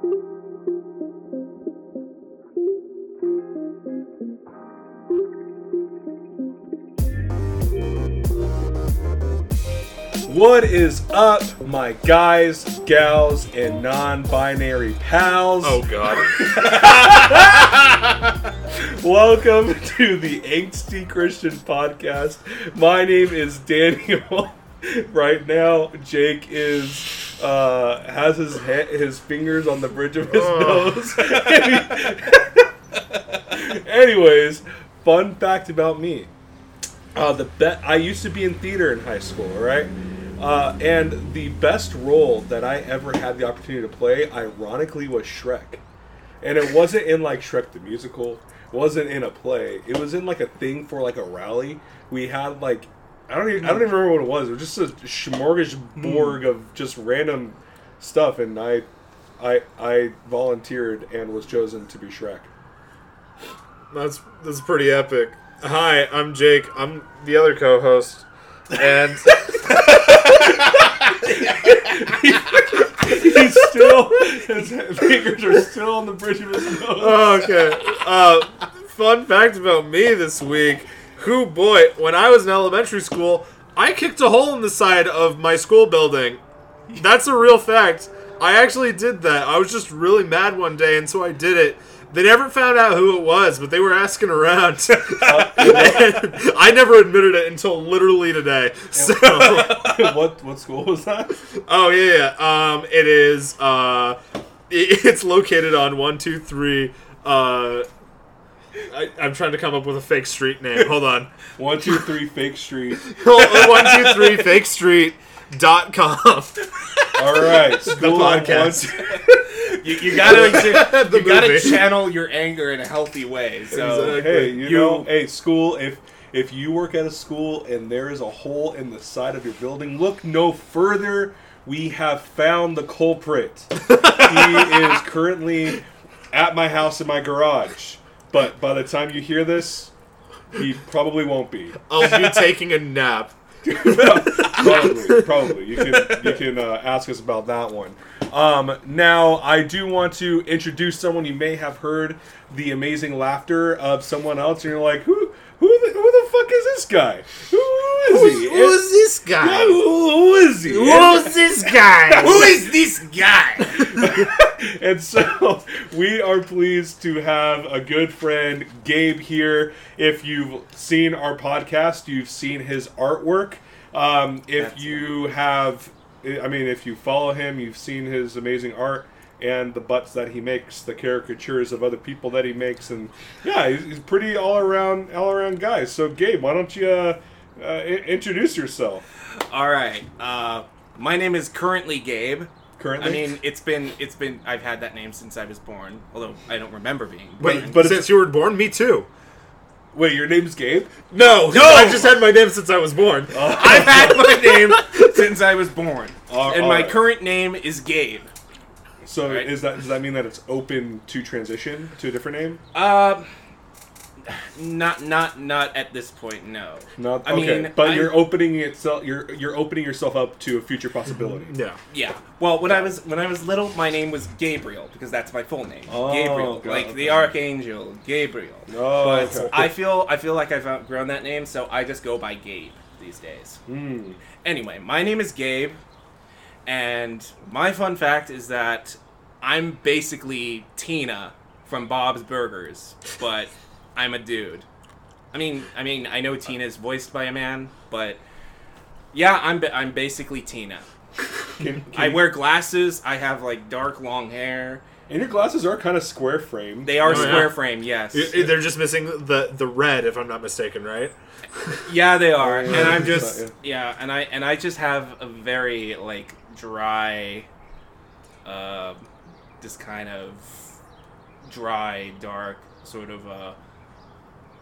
What is up, my guys, gals, and non binary pals? Oh God. Welcome to the Angsty Christian Podcast. My name is Daniel. right now, Jake is uh, has his his fingers on the bridge of his nose. Anyways, fun fact about me. Uh, the bet I used to be in theater in high school, right? Uh, and the best role that I ever had the opportunity to play, ironically, was Shrek. And it wasn't in like Shrek the musical, wasn't in a play. It was in like a thing for like a rally. We had like I don't even I don't even remember what it was. It was just a smorgasbord of just random stuff, and I I I volunteered and was chosen to be Shrek. That's that's pretty epic. Hi, I'm Jake. I'm the other co-host, and He's still his fingers are still on the bridge of his nose. oh, okay. Uh, fun fact about me this week. Who boy, when I was in elementary school, I kicked a hole in the side of my school building. That's a real fact. I actually did that. I was just really mad one day, and so I did it. They never found out who it was, but they were asking around. I never admitted it until literally today. So, what what school was that? oh yeah, yeah. Um, it is. Uh, it- it's located on one two three. Uh, I, I'm trying to come up with a fake street name. Hold on. One two three Fake Street. one two three fake street dot com. All right, school podcast. One, You, you gotta The you gotta channel your anger in a healthy way. So Exactly. hey, you, You- know, hey, school. If if you work at a school and there is a hole in the side of your building, look no further. We have found the culprit. he is currently at my house in my garage. But by the time you hear this, he probably won't be. I'll be taking a nap. probably, probably. You can you can uh, ask us about that one. Um, now, I do want to introduce someone you may have heard the amazing laughter of someone else, and you're like, who who the, who the fuck is this guy? Who is he? Who's this Yeah, guy? who, who is he? Who is this guy? who is this guy? and so we are pleased to have a good friend, Gabe, here. If you've seen our podcast, you've seen his artwork. Um, if That's you have, I mean, if you follow him, you've seen his amazing art and the butts that he makes, the caricatures of other people that he makes, and yeah, he's, he's pretty all around, all around guy. So, Gabe, why don't you uh, uh, i- introduce yourself? All right. Uh, my name is currently Gabe. Currently, I mean, it's been it's been I've had that name since I was born. Although I don't remember being. Wait, born. but since you were born, me too. wait, your name's Gabe. No, no, I just had my name since I was born. I've had my name since I was born, All- and all my right. current name is Gabe. So Right. is that does that mean that it's open to transition to a different name? Um, not not not at this point. No. Not I okay, mean, but I- you're opening itself. You're you're opening yourself up to a future possibility. Yeah. Yeah. Well, when I was when I was little, my name was Gabriel because that's my full name. Oh, Gabriel, God, like okay. the archangel, Gabriel. Oh, but okay. I feel I feel like I've outgrown that name, so I just go by Gabe these days. Hmm. Anyway, my name is Gabe, and my fun fact is that I'm basically Tina from Bob's Burgers, but I'm a dude. I mean, I mean, I know Tina is voiced by a man, but yeah, I'm ba- I'm basically Tina. Can, can I you- wear glasses. I have like dark long hair. and your glasses are kind of square frame. They are Oh, yeah. square frame, yes. I- I- They're just missing the the red, if I'm not mistaken, right? Yeah, they are. Oh, yeah. and I'm Yeah. just yeah, and I and I just have a very like dry uh this kind of dry, dark sort of a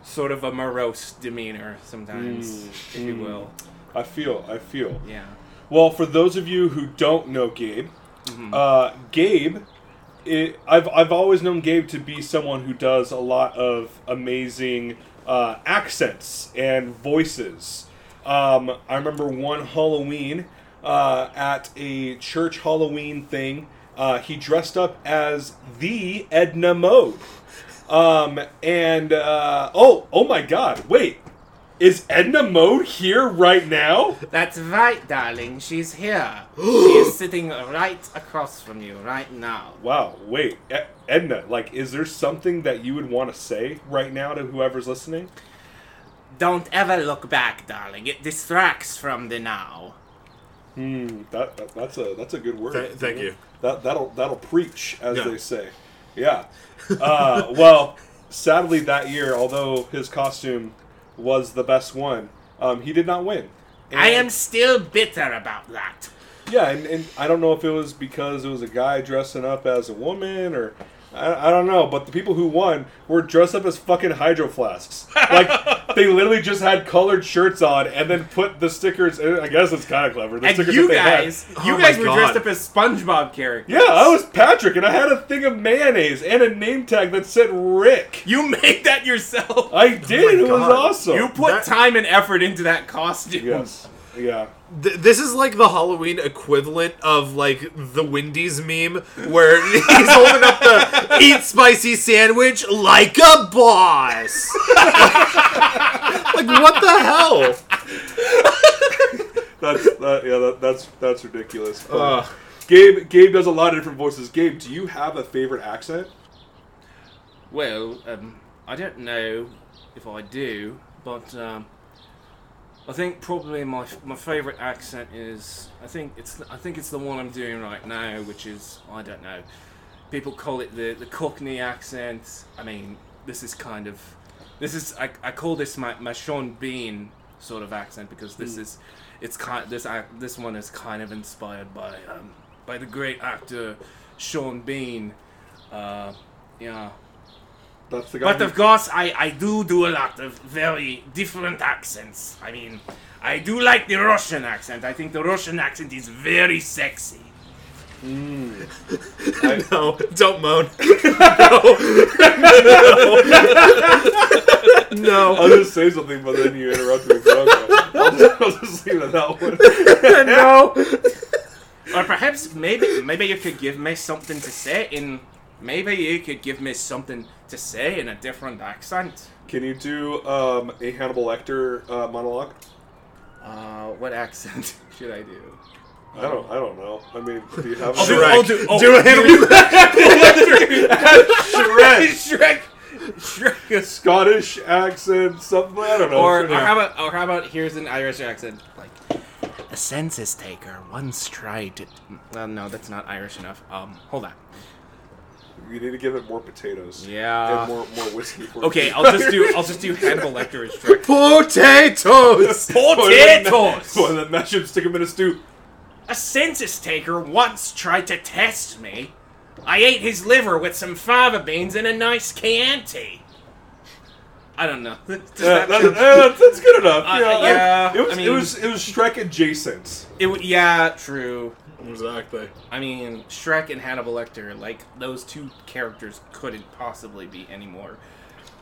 sort of a morose demeanor sometimes, Mm, if you mm. will. I feel. I feel. Yeah. Well, for those of you who don't know Gabe, Mhm. uh, Gabe, it, I've I've always known Gabe to be someone who does a lot of amazing uh, accents and voices. Um, I remember one Halloween uh, at a church Halloween thing. Uh, he dressed up as the Edna Mode. Um, and uh, oh, oh my God! Wait, is Edna Mode here right now? That's right, darling. She's here. she is sitting right across from you right now. Wow, wait, E- Edna, like, is there something that you would want to say right now to whoever's listening? Don't ever look back, darling. It distracts from the now. Hmm, that, that that's a that's a good word. Th- thank you. That that'll that'll preach, as Yeah. they say. Yeah. Uh, well, sadly that year, although his costume was the best one, um, he did not win. I am still bitter about that. Yeah, and, and I don't know if it was because it was a guy dressing up as a woman or I, I don't know, but the people who won were dressed up as fucking hydro flasks. Like they literally just had colored shirts on and then put the stickers. and I guess it's kind of clever. The And stickers you that they guys, Oh you my guys were God. dressed up as SpongeBob characters. Yeah, I was Patrick, and I had a thing of mayonnaise and a name tag that said Rick. You made that yourself. I did. Oh it was awesome. you put that- time and effort into that costume. yes. Yeah. Th- this is like the Halloween equivalent of like the Wendy's meme where he's holding up the eat spicy sandwich like a boss. like what the hell? That's that, yeah. That, that's that's ridiculous. But Ugh. Gabe Gabe does a lot of different voices. Gabe, do you have a favorite accent? Well, um, I don't know if I do, but um, I think probably my my favorite accent is I think it's I think it's the one I'm doing right now, which is I don't know. People call it the the Cockney accent. I mean, this is kind of this is I, I call this my, my Sean Bean sort of accent because this is it's kind this this one is kind of inspired by um, by the great actor Sean Bean. Uh, yeah. That's the guy. But who- of course, I, I do do a lot of very different accents. I mean, I do like the Russian accent. I think the Russian accent is very sexy. Hmm. I- No, don't moan. no. I no. was gonna say something, but then you interrupted me. I'll, just, I'll just leave it at that one. no. Or perhaps maybe maybe you could give me something to say in maybe you could give me something to say in a different accent. Can you do um, a Hannibal Lecter uh, monologue? Uh, what accent should I do? I don't. I don't know. I mean, do you have? I'll a- do- I'll do- oh, do a Hannibal. Shrek. Shrek. Shrek. Scottish accent, something. I don't know. Or, or how about or how about here's an Irish accent like a census taker once tried to. Well, no, that's not Irish enough. Um, hold on. You need to give it more potatoes. Yeah. And more more whiskey. For Okay, I'll just do I'll just do Hannibal Lecter as Shrek. Potatoes. Potatoes. Well, then mash him, stick him in a stew. A census taker once tried to test me. I ate his liver with some fava beans and a nice Chianti. I don't know. Does Yeah, that- that- uh, that's good enough. Uh, yeah, yeah, It was, I it was it was Shrek adjacent. it, yeah, true. Exactly. I mean, Shrek and Hannibal Lecter, like those two characters, couldn't possibly be any more.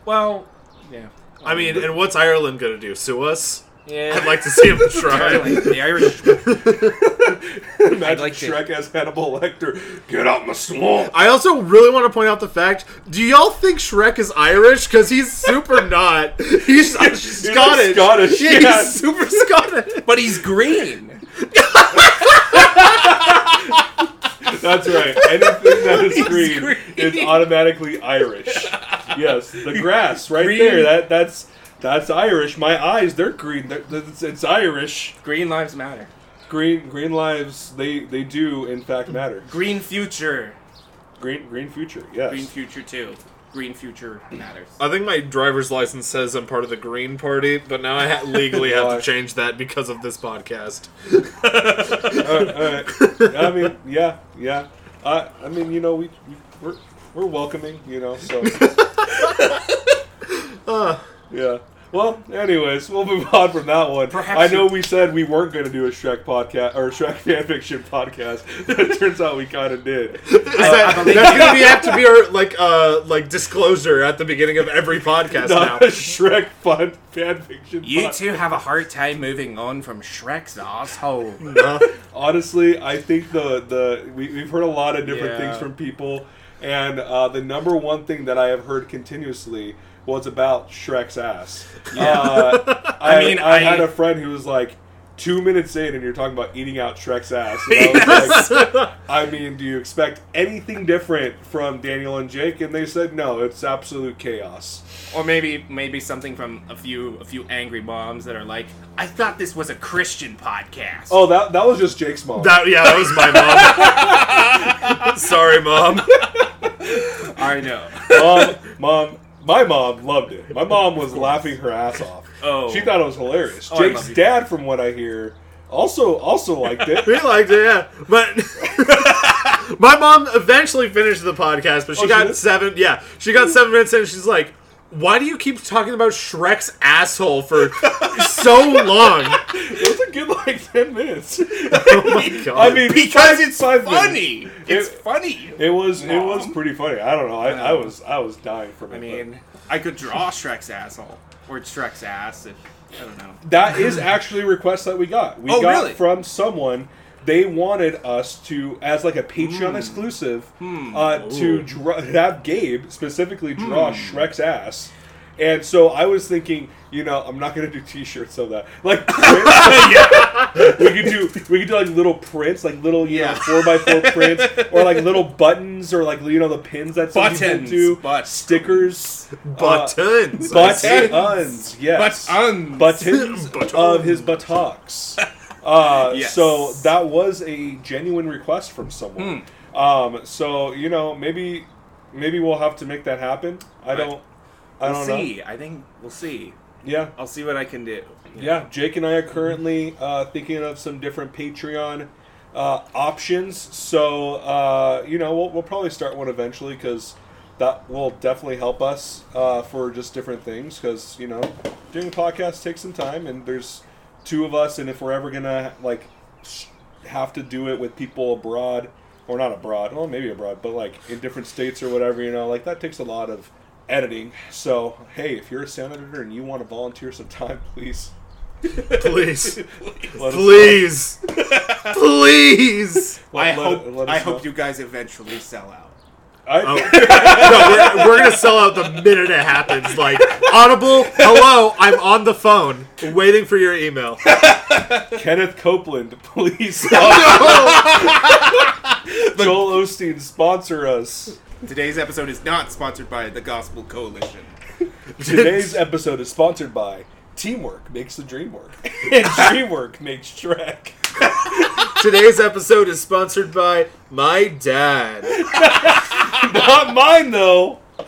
Well, yeah. I mean, and what's Ireland gonna do? Sue us? yeah. I'd like to see him try. Like, the Irish. Imagine like to- Shrek as Hannibal Lecter. Get out my swamp. I also really want to point out the fact: Do y'all think Shrek is Irish? Because he's super not. He's Scottish. Scottish, Yeah, yeah. he's super Scottish. But he's green. That's right. Anything that is green, green. is automatically Irish. Yes, the grass right Green. there. That that's that's Irish. My eyes, they're green. They're, it's, it's Irish. Green lives matter. Green green lives. They they do in fact matter. Green future. Green green future. Yes. Green future too. Green future matters. I think my driver's license says I'm part of the Green Party, but now I ha- legally have to change that because of this podcast. Uh, all right. I mean, yeah, yeah. I I mean, you know, we, we we're we're welcoming, you know. So Uh, yeah. Well, anyways, we'll move on from that one. Perhaps I know you- we said we weren't going to do a Shrek podcast or a Shrek fanfiction podcast, but it turns out we kind of did. is that, that's gonna be have to be our like uh like disclosure at the beginning of every podcast No, now. Shrek fun fan fiction. You pod- two have a hard time moving on from Shrek's asshole. No. Honestly, I think the the we, we've heard a lot of different Yeah. things from people, and uh, the number one thing that I have heard continuously was about Shrek's ass. Uh, I, I mean, I, I- had a friend who was like. Two minutes in, and you're talking about eating out Shrek's ass. And I, was like, I mean, do you expect anything different from Daniel and Jake? And they said no. It's absolute chaos. Or maybe maybe something from a few a few angry moms that are like, I thought this was a Christian podcast. Oh, that that was just Jake's mom. That yeah, that was my mom. Sorry, mom. I know. mom, mom, my mom loved it. My mom was laughing her ass off. Oh. she thought it was hilarious. Oh, Jake's dad, from what I hear, also also liked it. he liked it, yeah. But my mom eventually finished the podcast, but she Oh, got did? seven. Yeah, she got seven minutes in. and She's like, "Why do you keep talking about Shrek's asshole for so long?" It was a good like ten minutes. Oh my god! I mean, because it's five funny. minutes. It's It- funny. It was it was pretty funny. I don't know. I, I was I was dying from it. I but- mean, I could draw Shrek's asshole or Shrek's ass if I don't know. That is actually a request that we got. We Oh, got really? from someone. They wanted us to, as like a Patreon Hmm. exclusive, uh, to draw, have Gabe specifically draw Hmm. Shrek's ass. And so I was thinking, you know, I'm not gonna do T-shirts of that. Like, prints. we could do, we could do like little prints, like little, you Yeah. know, four by four prints, or like little buttons, or like you know the pins that Buttons, do, buttons. stickers, uh, buttons. buttons, yes, Buttons. buttons Buttons. of his buttocks. Uh, Yes. So that was a genuine request from someone. Hmm. Um, so you know, maybe maybe we'll have to make that happen. I don't. I We'll don't know. see. I think we'll see. Yeah, I'll see what I can do. yeah. Jake and I are currently uh, thinking of some different Patreon uh, options. So uh, you know, we'll, we'll probably start one eventually because that will definitely help us uh, for just different things. Because you know, doing a podcast takes some time, and there's two of us, and if we're ever gonna like have to do it with people abroad or not abroad, well maybe abroad, but like in different states or whatever, you know, like that takes a lot of editing. So hey, if you're a sound editor and you want to volunteer some time, please. Please, Let us please, please. know. I Let- hope let I us hope you guys eventually sell out. I, Oh. no, we're, we're gonna sell out the minute it happens. Like Audible, hello, I'm on the phone, waiting for your email. Kenneth Copeland, please. Joel Osteen, sponsor us. Today's episode is not sponsored by the Gospel Coalition. Today's episode is sponsored by Teamwork Makes the Dream Work, and Dreamwork makes Shrek. Today's episode is sponsored by my dad. Not mine though, oh.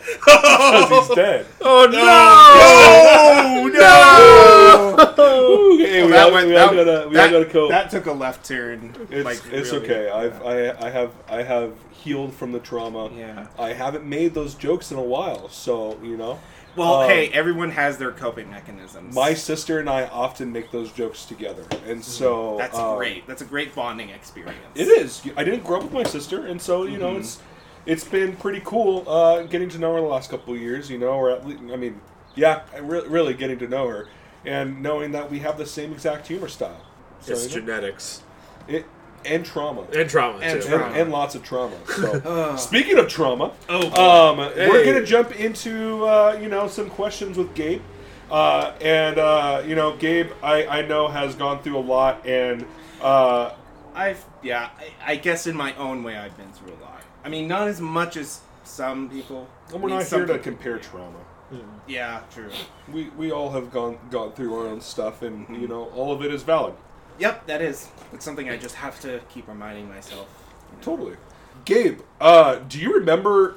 because he's dead. Oh no! Oh no! Hey, we that all, went- we all that- gotta, we that- all gotta cope. That took a left turn. it's like, it's really. okay. I've I, I have I have healed from the trauma. Yeah. I haven't made those jokes in a while, so you know. Well, Um, hey, everyone has their coping mechanisms. My sister and I often make those jokes together, and so That's um, great. That's a great bonding experience. It is. I didn't grow up with my sister, and so you know Mhm. it's it's been pretty cool uh, getting to know her the last couple of years. You know, or at least I mean, yeah, re- really getting to know her and knowing that we have the same exact humor style. So, It's you know, genetics it, and trauma. and trauma And too. And, trauma. and lots of trauma. So, Ugh. speaking of trauma, Oh, um, we're gonna jump into uh, you know some questions with Gabe, uh, and uh, you know Gabe, I, I know has gone through a lot, and uh, I've yeah. I, I guess in my own way, I've been through a lot. I mean, not as much as some people. and we're I mean, not some here to people- compare trauma. Yeah, true. We we all have gone gone through our own stuff, and Mm-hmm. you know all of it is valid. Yep, that is. It's something I just have to keep reminding myself. you know. Totally. Gabe, uh, do you remember?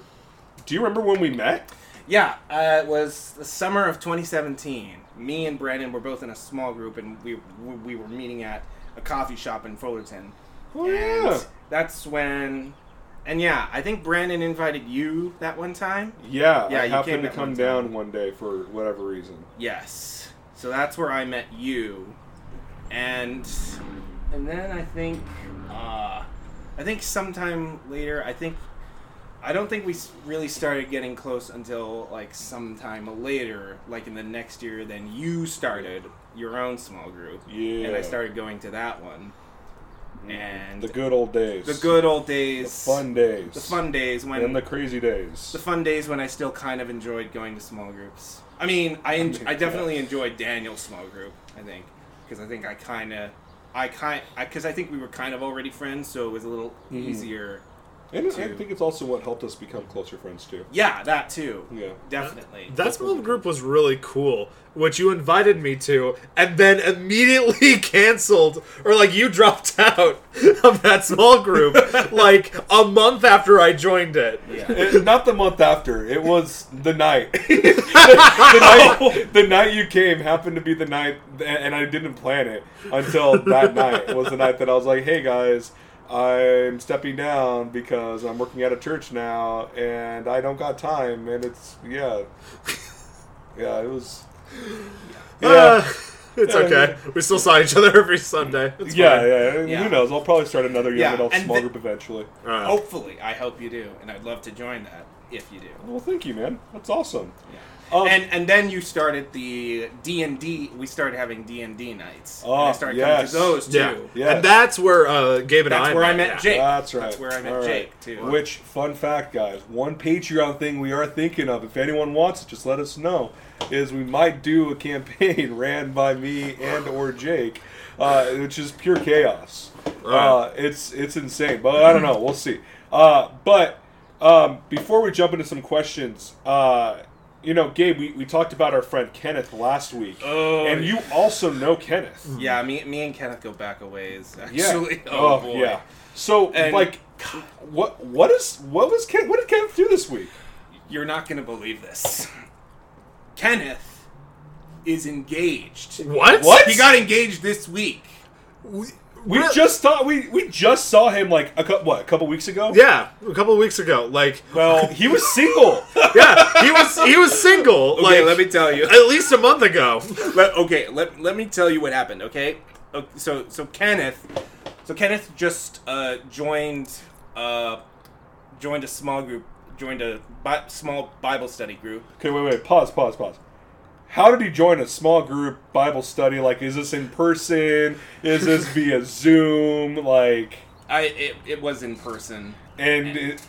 Do you remember when we met? Yeah, uh, it was the summer of 2017. Me and Brandon were both in a small group, and we we were meeting at a coffee shop in Fullerton. Oh and yeah. that's when. And yeah, I think Brandon invited you that one time. Yeah, Yeah, I you happened came to come one down one day for whatever reason. Yes. So that's where I met you, and and then I think uh, I think sometime later I think I don't think we really started getting close until like sometime later, like in the next year. Then you started your own small group, Yeah. and I started going to that one. And the good old days. the good old days, The fun days. the fun days when and the crazy days. the fun days when I still kind of enjoyed going to small groups. I mean, I en- I definitely enjoyed Daniel's small group. I think because I think I kind of, I kind, because I, think we were kind of already friends, so it was a little Mhm. easier. And I think it's also what helped us become closer friends too. Yeah, that too. Yeah. Definitely. That small group was really cool, which you invited me to, and then immediately canceled, or like you dropped out of that small group like a month after I joined it. Yeah. It- not the month after. It was the night. the, night the night you came happened to be the night, and I didn't plan it until that night was the night that I was like, "Hey guys, I'm stepping down because I'm working at a church now, and I don't got time." And it's yeah, yeah. It was uh, Yeah. it's Yeah, okay. We still saw each other every Sunday. It's yeah, fine. yeah. and Yeah. Who knows? I'll probably start another young Yeah, adult small the- group eventually. Alright. Hopefully, I hope you do, and I'd love to join that if you do. Well, thank you, man. That's awesome. Yeah. Um, and and then you started the D and D. We started having D and D nights. Oh, and I started yes. coming to those too. Yeah. Yes. And that's where uh, Gabe and That's I where I met. met. Jake. That's right. That's where I met All right. Jake too. Which, fun fact, guys, one Patreon thing we are thinking of, if anyone wants it, just let us know, is we might do a campaign ran by me and or Jake, uh, which is pure chaos. Uh, it's it's insane, but I don't know. We'll see. Uh, but um, before we jump into some questions, uh, you know, Gabe, we, we talked about our friend Kenneth last week, Oh, and you also know Kenneth. Mm-hmm. Yeah, me, me and Kenneth go back a ways. Yeah. Actually, oh, oh, boy. yeah. So And- like, what what is what was Ken, what did Kenneth do this week? You're not gonna believe this. Kenneth is engaged. What? What? He got engaged this week. We just thought we we just saw him like a couple what a couple weeks ago. Yeah, a couple weeks ago. Like, Well, he was single. yeah, he was he was single. Okay, like, let me tell you. at least a month ago. Let, okay, let, let me tell you what happened. Okay, so so Kenneth, so Kenneth just uh, joined uh, joined a small group, joined a bi- small Bible study group. okay, wait, wait, pause, pause, pause. How did he join a small group Bible study? Like, is this in person? Is this via Zoom? Like, I it, it was in person. and it,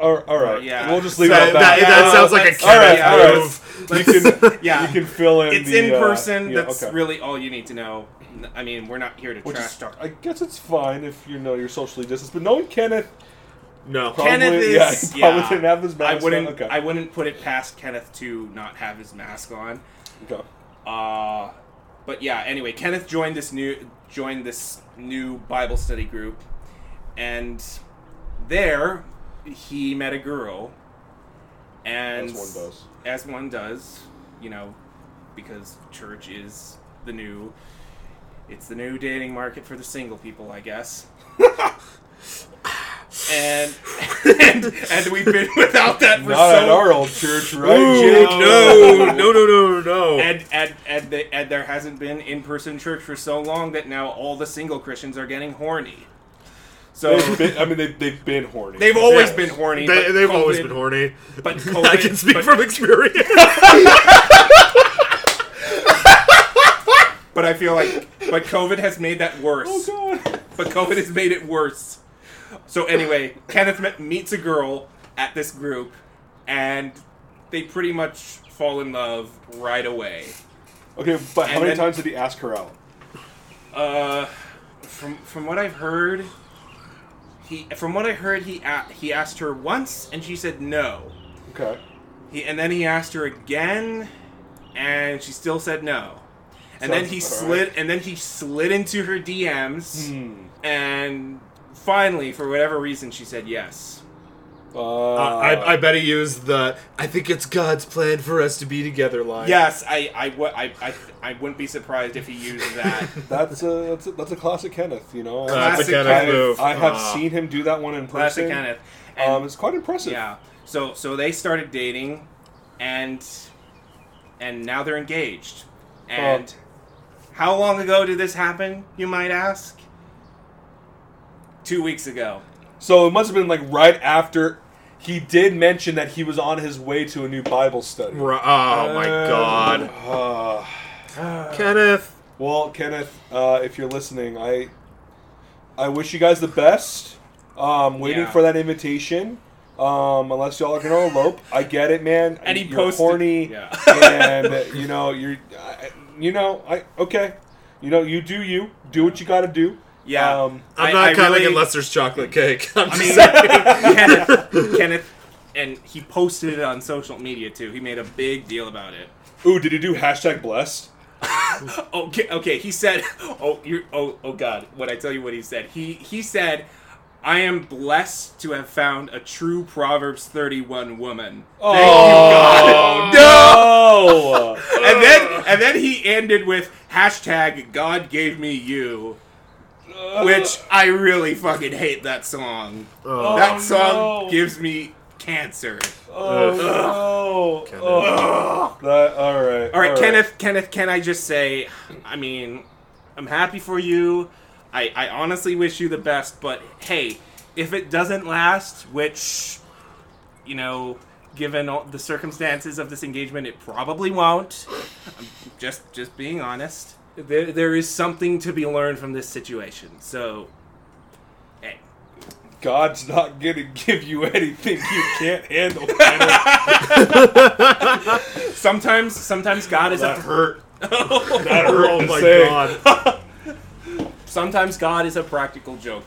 all, all right, Yeah. we'll just leave that, it at that, that. that Yeah, sounds like a let's- all right, Kenneth all right. You can Yeah. you can fill in. It's the, in uh, person. yeah, That's okay. really all you need to know. I mean, we're not here to Which trash talk. I guess it's fine if you know you're socially distanced, but knowing Kenneth, No. Probably- Kenneth is yeah, he probably yeah. didn't have his mask. I wouldn't. on, okay. I wouldn't put it past Kenneth to not have his mask on. Okay. Uh, but yeah. Anyway, Kenneth joined this new joined this new Bible study group, and there he met a girl, and As one does. as one does, you know, because church is the new. It's the new dating market for the single people, I guess. and and and we've been without that for Not so at our old church, right, Ooh, Jake? no, no, no, no, no. and and and, the, and there hasn't been in-person church for so long that now all the single Christians are getting horny. So They've been, I mean, they've, they've been horny. they've always Yes. been horny. They, they've always been horny. But I can speak but, from experience. but I feel like but COVID has made that worse. Oh god. But COVID has made it worse. So anyway, Kenneth met, meets a girl at this group, and they pretty much fall in love right away. Okay, but how And many then- times did he ask her out? Uh, from from what I've heard, he from what I heard he a- he asked her once and she said no. Okay. He and then he asked her again, and she still said no. And then he slid and then he slid into her DMs, Hmm. and finally, for whatever reason, she said yes. Uh, I, I bet he used the "I think it's God's plan for us to be together" line. Yes, I I, I, I, I wouldn't be surprised if he used that. that's a that's a, that's a classic Kenneth. You know, that's a Classic Kenneth Kenneth. move. I have Ah. seen him do that one in person. Classic Kenneth. And, Um, it's quite impressive. Yeah. So so they started dating, and and now they're engaged. And how long ago did this happen? You might ask. Two weeks ago. So it must have been like right after. he did mention that he was on his way to a new Bible study. Ru- Oh my god. Uh, Kenneth. well, Kenneth, uh, if you're listening, I I wish you guys the best. Um, waiting Yeah. for that invitation. Um, unless y'all are gonna elope, I get it, man. And he you're posted- horny, yeah. and you know you're, I- you know, I okay, you know, you do you, do what you got to do. Yeah. Um, I'm not I counting really- unless there's chocolate cake. I'm I mean. Kenneth, Kenneth, and he posted it on social media too. He made a big deal about it. ooh, did he do hashtag blessed? Okay, okay. He said, "Oh, you, oh, oh, God." When I tell you what he said, he he said, "I am blessed to have found a true Proverbs 31 woman." Thank Oh, you, God. no! And then and then he ended with hashtag God gave me you, which I really fucking hate that song. Oh. oh that song no. gives me cancer. Oh no! Oh, that all right. All right, Kenneth. Kenneth, can I just say, I mean, I'm happy for you. I, I honestly wish you the best, but hey, if it doesn't last, which, you know, given all the circumstances of this engagement, it probably won't. I'm just just being honest. There, there is something to be learned from this situation. So, hey, God's not gonna give you anything you can't handle. sometimes sometimes God is that a hurt. That Oh hurt to my say. god. sometimes God is a practical joker.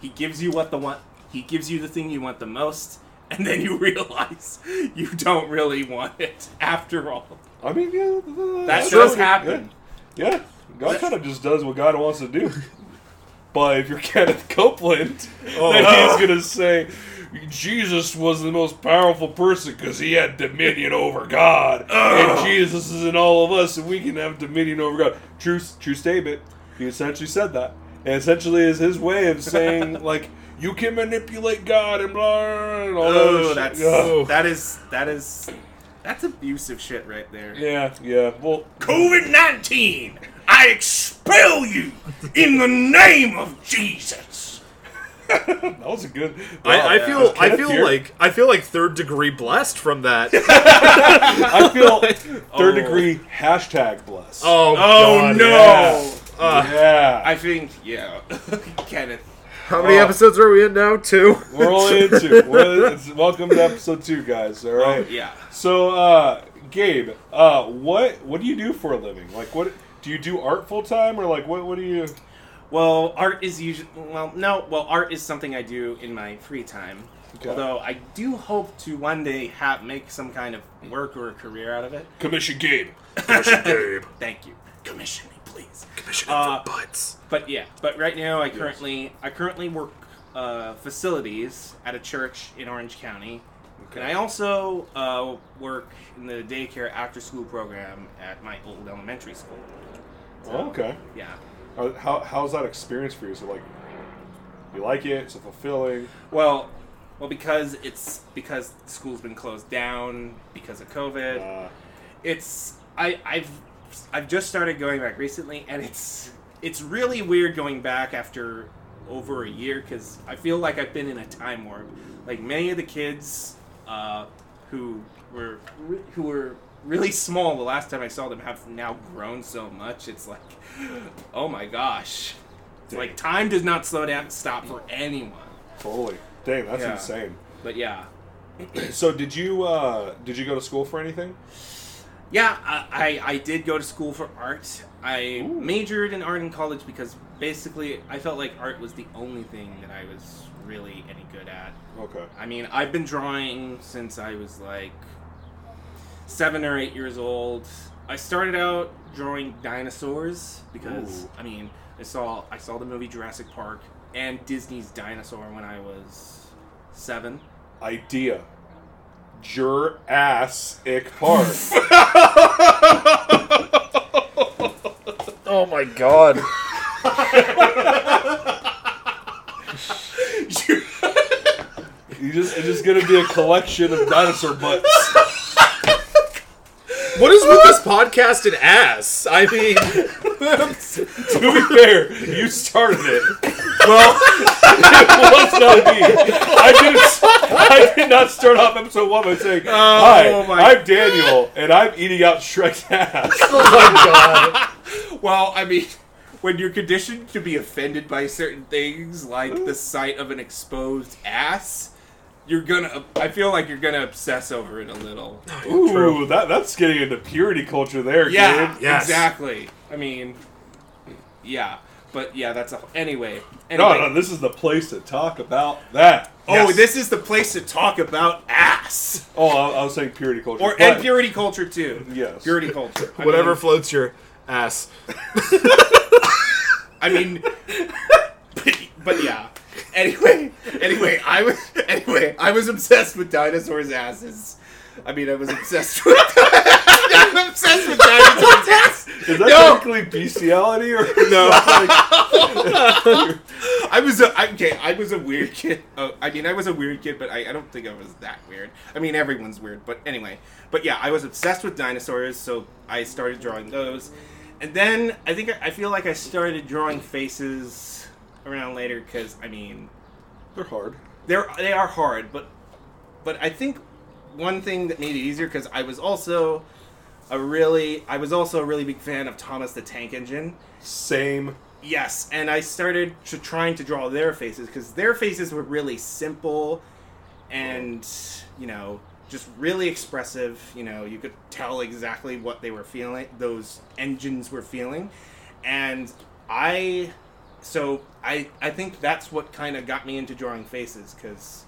He gives you what the want. He gives you the thing you want the most, and then you realize you don't really want it after all. I mean, yeah, uh, That that's does happen. Yeah, yeah. God kind of just does what God wants to do. But if you're Kenneth Copeland, Oh. then he's gonna say Jesus was the most powerful person because he had dominion over God, and Jesus is in all of us, and we can have dominion over God. True, true statement. He essentially said that, and essentially is his way of saying like you can manipulate God and blah and all that Oh, shit. that's Ugh. Oh, that is that is that's abusive shit right there. yeah, yeah. Well, COVID nineteen, I expel you in the name of Jesus. that was a good. I, I Wow. feel I feel here? like I feel like third degree blessed from that. I feel third Oh. degree hashtag blessed. Oh, Oh God. no! yeah. Uh, yeah. I think yeah, Kenneth. how many Oh. episodes are we in now? Two. We're only in two. it's, welcome to episode two, guys. All right. Oh, Yeah. So, uh, Gabe, uh, what what do you do for a living? Like, what do you do art full time, or like what what do you? Well, art is usually well, no, well, art is something I do in my free time. Okay. Although I do hope to one day have make some kind of work or a career out of it. Commission Gabe. Commission Gabe. Thank you. Commission me, please. Commission Uh, for butts. But yeah, but right now I currently I currently work uh, facilities at a church in Orange County, Okay. and I also uh, work in the daycare after school program at my old elementary school. Oh, okay. Yeah. How how's that experience for you? So like, you like it? It's fulfilling. Well, well, because it's because school's been closed down because of COVID. Uh, It's I I've I've just started going back recently, and it's it's really weird going back after over a year because I feel like I've been in a time warp. Like many of the kids uh, who were who were really small the last time I saw them have now grown so much. It's like, oh my gosh. It's like time does not slow down, stop for anyone. totally. Dang, that's Yeah. insane. But yeah, So did you uh did you go to school for anything? Yeah, I, I, I did go to school for art. I Ooh. majored in art in college because basically I felt like art was the only thing that I was really any good at. Okay. I mean, I've been drawing since I was like seven or eight years old. I started out drawing dinosaurs because Ooh. I mean I saw I saw the movie Jurassic Park and Disney's Dinosaur when I was seven. Idea. Jurassic Park. Oh my god. you just it's just gonna be a collection of dinosaur butts. What is with this podcast and ass? I mean, to be fair, you started it. Well, it was not me. I didn't. I did not start off episode one by saying, oh "Hi, Oh my I'm Daniel, and I'm eating out Shrek's ass." Oh my god. Well, I mean, when you're conditioned to be offended by certain things, like the sight of an exposed ass, you're gonna. I feel like you're gonna obsess over it a little. Oh, Ooh, that that's getting into purity culture there, Yeah, dude. Yes. exactly. I mean, yeah, but yeah, that's a anyway. No, anyway. no, this is the place to talk about that. Oh, Yes. this is the place to talk about ass Oh, I, I was saying purity culture. or but- and purity culture too. Yes. purity culture. I Whatever mean- floats your ass. I mean, but, but yeah. Anyway, anyway, I was anyway I was obsessed with dinosaurs' asses. I mean, I was obsessed with. I'm obsessed with dinosaurs' asses. Is that No. technically bestiality or No. I was a, I- okay. I was a weird kid. Oh, I mean, I was a weird kid, but I, I don't think I was that weird. I mean, everyone's weird, but anyway. But yeah, I was obsessed with dinosaurs, so I started drawing those, and then I think I feel like I started drawing faces around later because I mean, They're hard. they're they are hard, but but I think one thing that made it easier because I was also a really I was also a really big fan of Thomas the Tank Engine. Same. Yes, and I started to trying to draw their faces because their faces were really simple, and you know, just really expressive. You know, you could tell exactly what they were feeling. Those engines were feeling, and I, so I I think that's what kind of got me into drawing faces because,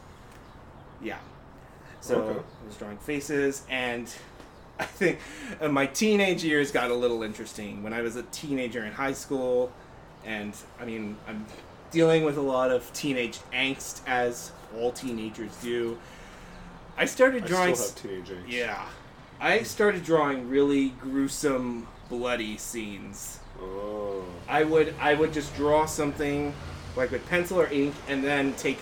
yeah. So Okay. I was drawing faces, and I think uh, my teenage years got a little interesting when I was a teenager in high school, and I mean I'm dealing with a lot of teenage angst as all teenagers do. I started I drawing. still have teenage angst. yeah, I started drawing really gruesome, bloody scenes. Oh. I would I would just draw something like with pencil or ink, and then take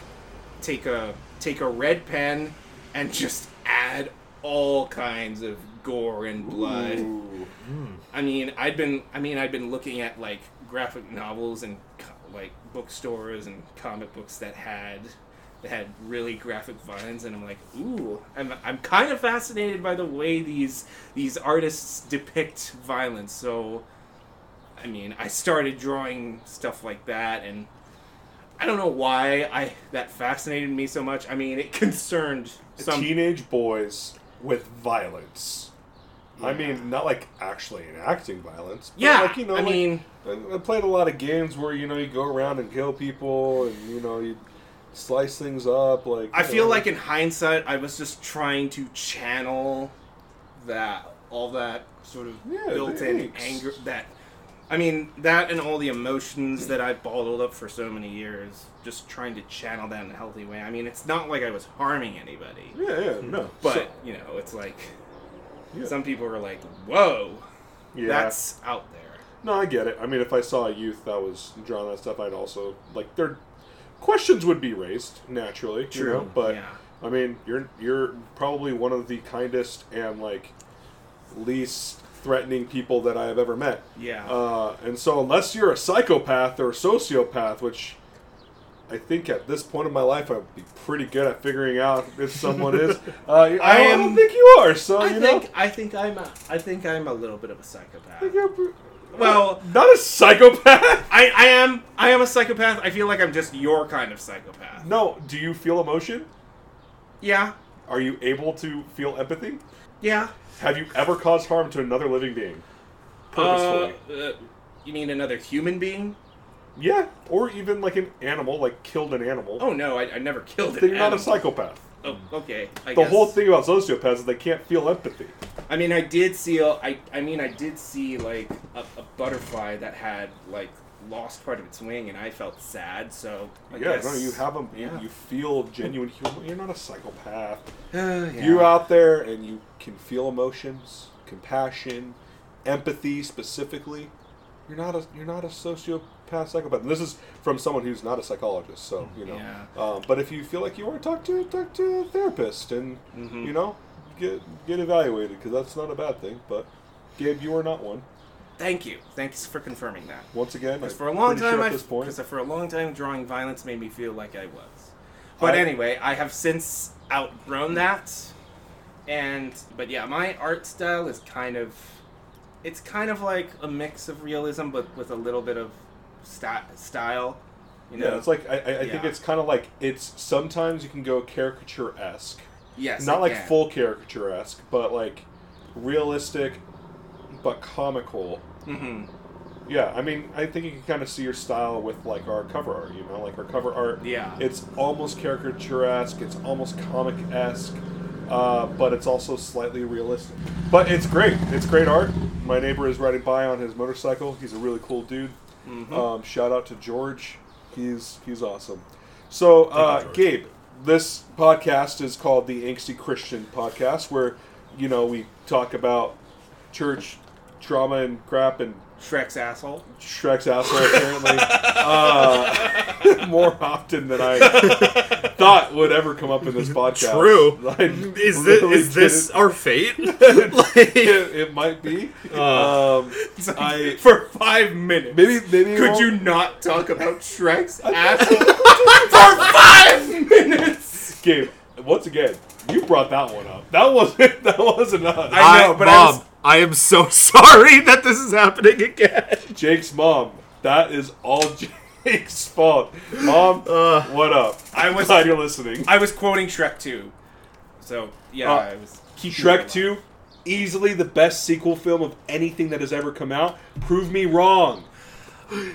take a take a red pen and just add all kinds of gore and blood. Ooh. I mean, I'd been I mean I'd been looking at like graphic novels and like bookstores and comic books that had that had really graphic violence, and I'm like, ooh, I'm I'm kind of fascinated by the way these these artists depict violence. So, I mean, I started drawing stuff like that, and I don't know why I that fascinated me so much. I mean, it concerned some teenage boys with violence. I mean, not like actually enacting violence. But yeah. like, you know, I like, mean. I played a lot of games where you know you go around and kill people, and you know you slice things up. Like I you feel know. like in hindsight, I was just trying to channel that all that sort of Yeah, built-in anger. That I mean, that and all the emotions that I've bottled up for so many years, just trying to channel that in a healthy way. I mean, it's not like I was harming anybody, yeah, yeah, no, but So- you know, it's like yeah. some people are like, "Whoa, yeah. that's out there." No, I get it. I mean, if I saw a youth that was drawing that stuff, I'd also like their questions would be raised naturally. You know? But yeah. I mean, you're you're probably one of the kindest and like least threatening people that I have ever met. Yeah. Uh, and so, unless you're a psychopath or a sociopath, which I think at this point in my life I'd be pretty good at figuring out if someone is, uh, I, I don't think you are. So I you think know, I think I'm a, I think I'm a little bit of a psychopath. I Well- not a psychopath. I, I am I am a psychopath. I feel like I'm just your kind of psychopath. No, do you feel emotion? Yeah, Are you able to feel empathy? yeah. Have you ever caused harm to another living being? Purposefully? Uh, uh, you mean another human being? yeah, or even like an animal, like killed an animal. Oh no, I, I never killed an you're not a psychopath. Oh, okay. I The guess. whole thing about sociopaths is they can't feel empathy. I mean, I did see. A, I I mean, I did see like a, a butterfly that had like lost part of its wing, and I felt sad. So I yeah, guess, no, you have them. yeah. You, you feel genuine human. You're not a psychopath. Uh, yeah. You out there and you can feel emotions, compassion, empathy specifically. You're not a you're not a sociopath psychopath. And this is from someone who's not a psychologist, so you know. Yeah. Um, but if you feel like you are, talk to talk to a therapist and Mhm. you know get get evaluated because that's not a bad thing. But Gabe, you are not one. Thank you. Thanks for confirming that. Once again, Because for a long time, sure I at this point, because for a long time, drawing violence made me feel like I was. But I- anyway, I have since outgrown that, and but yeah, my art style is kind of, it's kind of like a mix of realism, but with a little bit of sta- style. You know, yeah, it's like I, I, I think it's kind of like it's sometimes you can go caricature esque, yes, not like full caricature esque, but like realistic, but comical. Mhm. Yeah, I mean, I think you can kind of see your style with like our cover art. You know, like our cover art. Yeah. It's almost caricature-esque. It's almost comic-esque, uh, but it's also slightly realistic. But it's great. It's great art. My neighbor is riding by on his motorcycle. He's a really cool dude. Mhm. Um, shout out to George. He's he's awesome. So, uh, Gabe, this podcast is called the Angsty Christian Podcast, where you know we talk about church trauma and crap and Shrek's asshole. Shrek's asshole apparently uh, more often than I thought would ever come up in this podcast. True. I Is this really is this our fate? it, it might be. Uh. um, I for five minutes. maybe maybe Could we'll- you not talk about Shrek's asshole for five minutes? Gabe? Once again, you brought that one up. That wasn't that wasn't us. I know, but I was- I am so sorry that this is happening again. Jake's mom. That is all Jake's fault. Mom, Uh. what up? I was- glad you're listening. I was quoting Shrek 2. So, yeah, Uh, I was keeping. Shrek 2, easily the best sequel film of anything that has ever come out. Prove me wrong.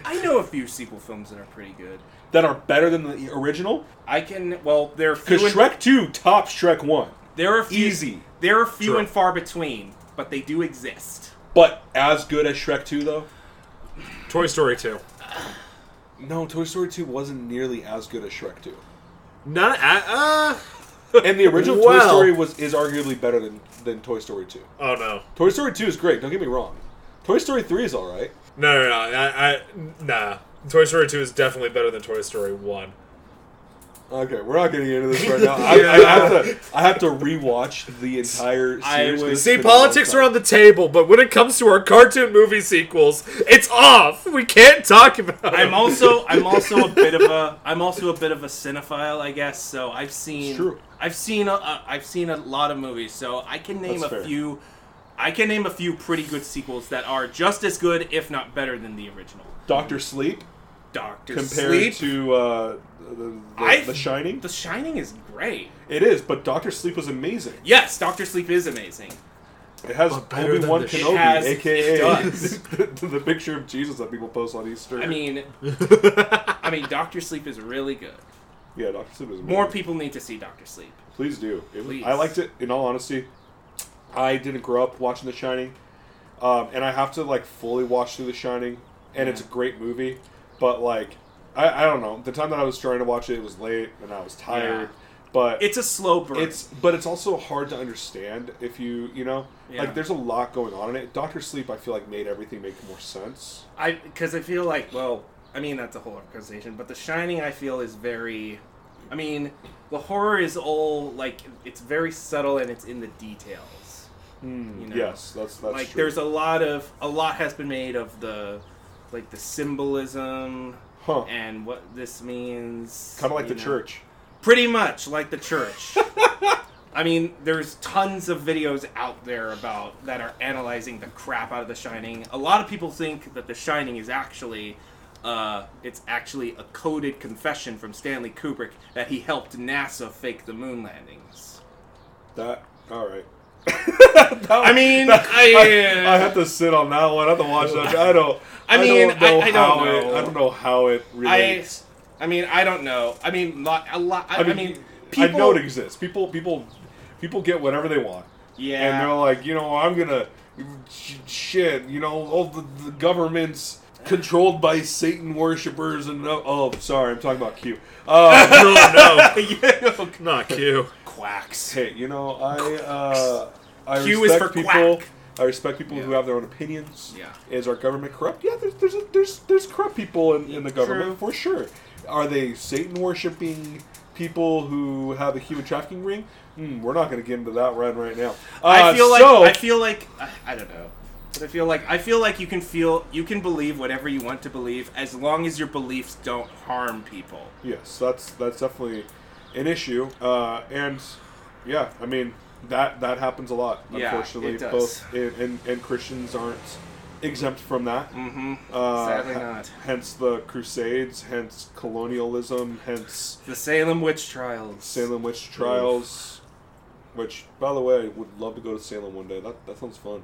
I know a few sequel films that are pretty good. That are better than the original. I can, well, there are few Because Shrek 2 tops Shrek 1. there are few, Easy. There are few True. and far between, but they do exist. But as good as Shrek 2, though? Toy Story 2. No, Toy Story 2 wasn't nearly as good as Shrek 2. Not at, uh And the original Toy Story was is arguably better than, than Toy Story 2. Oh no. Toy Story 2 is great, don't get me wrong. Toy Story 3 is alright. No, no, no. I, I nah. Toy Story 2 is definitely better than Toy Story 1. Okay, we're not getting into this right now. I, I have to I have to rewatch the entire series. was- See, been a long politics are on the table, but when it comes to our cartoon movie sequels, it's off. We can't talk about I'm them. also I'm also a bit of a I'm also a bit of a cinephile, I guess. So I've seen true. I've seen a, a, I've seen a lot of movies, so I can name That's a fair. few. I can name a few pretty good sequels that are just as good, if not better, than the original. Doctor Sleep Doctor compared Sleep. to uh, the, the, the Shining. The Shining is great. It is, but Doctor Sleep was amazing. Yes, Doctor Sleep is amazing. It has But better Obi Wan Kenobi, has- aka the, the picture of Jesus that people post on Easter. I mean, I mean, Doctor Sleep is really good. yeah, Doctor Sleep is amazing. More people need to see Doctor Sleep. Please do. It was- Please. I liked it. In all honesty, I didn't grow up watching The Shining, um, and I have to like fully watch through The Shining, and it's a great movie. But like, I, I don't know. The time that I was trying to watch it, it was late and I was tired. Yeah. But It's a slow burn. it's but it's also hard to understand if you you know Yeah. like there's a lot going on in it. Doctor Sleep, I feel like made everything make more sense. I because I feel like well, I mean that's a whole other conversation, but The Shining I feel is very, I mean, the horror is all like it's very subtle and it's in the details. Hmm, you know? Yes, that's that's like true. there's a lot of a lot has been made of the like the symbolism huh. and what this means. Kind of like the know? church. Pretty much like the church. I mean, there's tons of videos out there about that are analyzing the crap out of The Shining. A lot of people think that The Shining is actually, uh, it's actually a coded confession from Stanley Kubrick that he helped NASA fake the moon landings. That all right. I mean, I, I have to sit on that one. I have to watch that. I don't. I mean, don't I- I don't know. It, I don't know how it I, relates. I mean, I don't know. I mean, lot, a lot. I, I mean, people. I know it exists. People, people, people get whatever they want, yeah. and they're like, you know, I'm gonna shit. You know, all the, the government's controlled by Satan worshippers, and oh, oh, sorry, I'm talking about Q. Uh, Yeah. no, not Q. Quacks. hey, you know, I uh, I Q is respect for people. quack. I respect people who have their own opinions. Yeah. Is our government corrupt? Yeah, there's there's there's, there's corrupt people in, in the government True. for sure. Are they Satan worshipping people who have a human trafficking ring? Hmm, we're not going to get into that run right now. I Uh, feel like so, I feel like I, I don't know. But I feel like I feel like you can feel you can believe whatever you want to believe as long as your beliefs don't harm people. Yes, that's that's definitely an issue. Uh, and yeah, I mean that that happens a lot. Yeah, unfortunately, does. both and, and and Christians aren't exempt from that. Mm-hmm. Uh, Sadly not. Hence the Crusades, hence colonialism, hence The Salem witch trials. Salem witch trials. Which, by the way, I would love to go to Salem one day. That that sounds fun.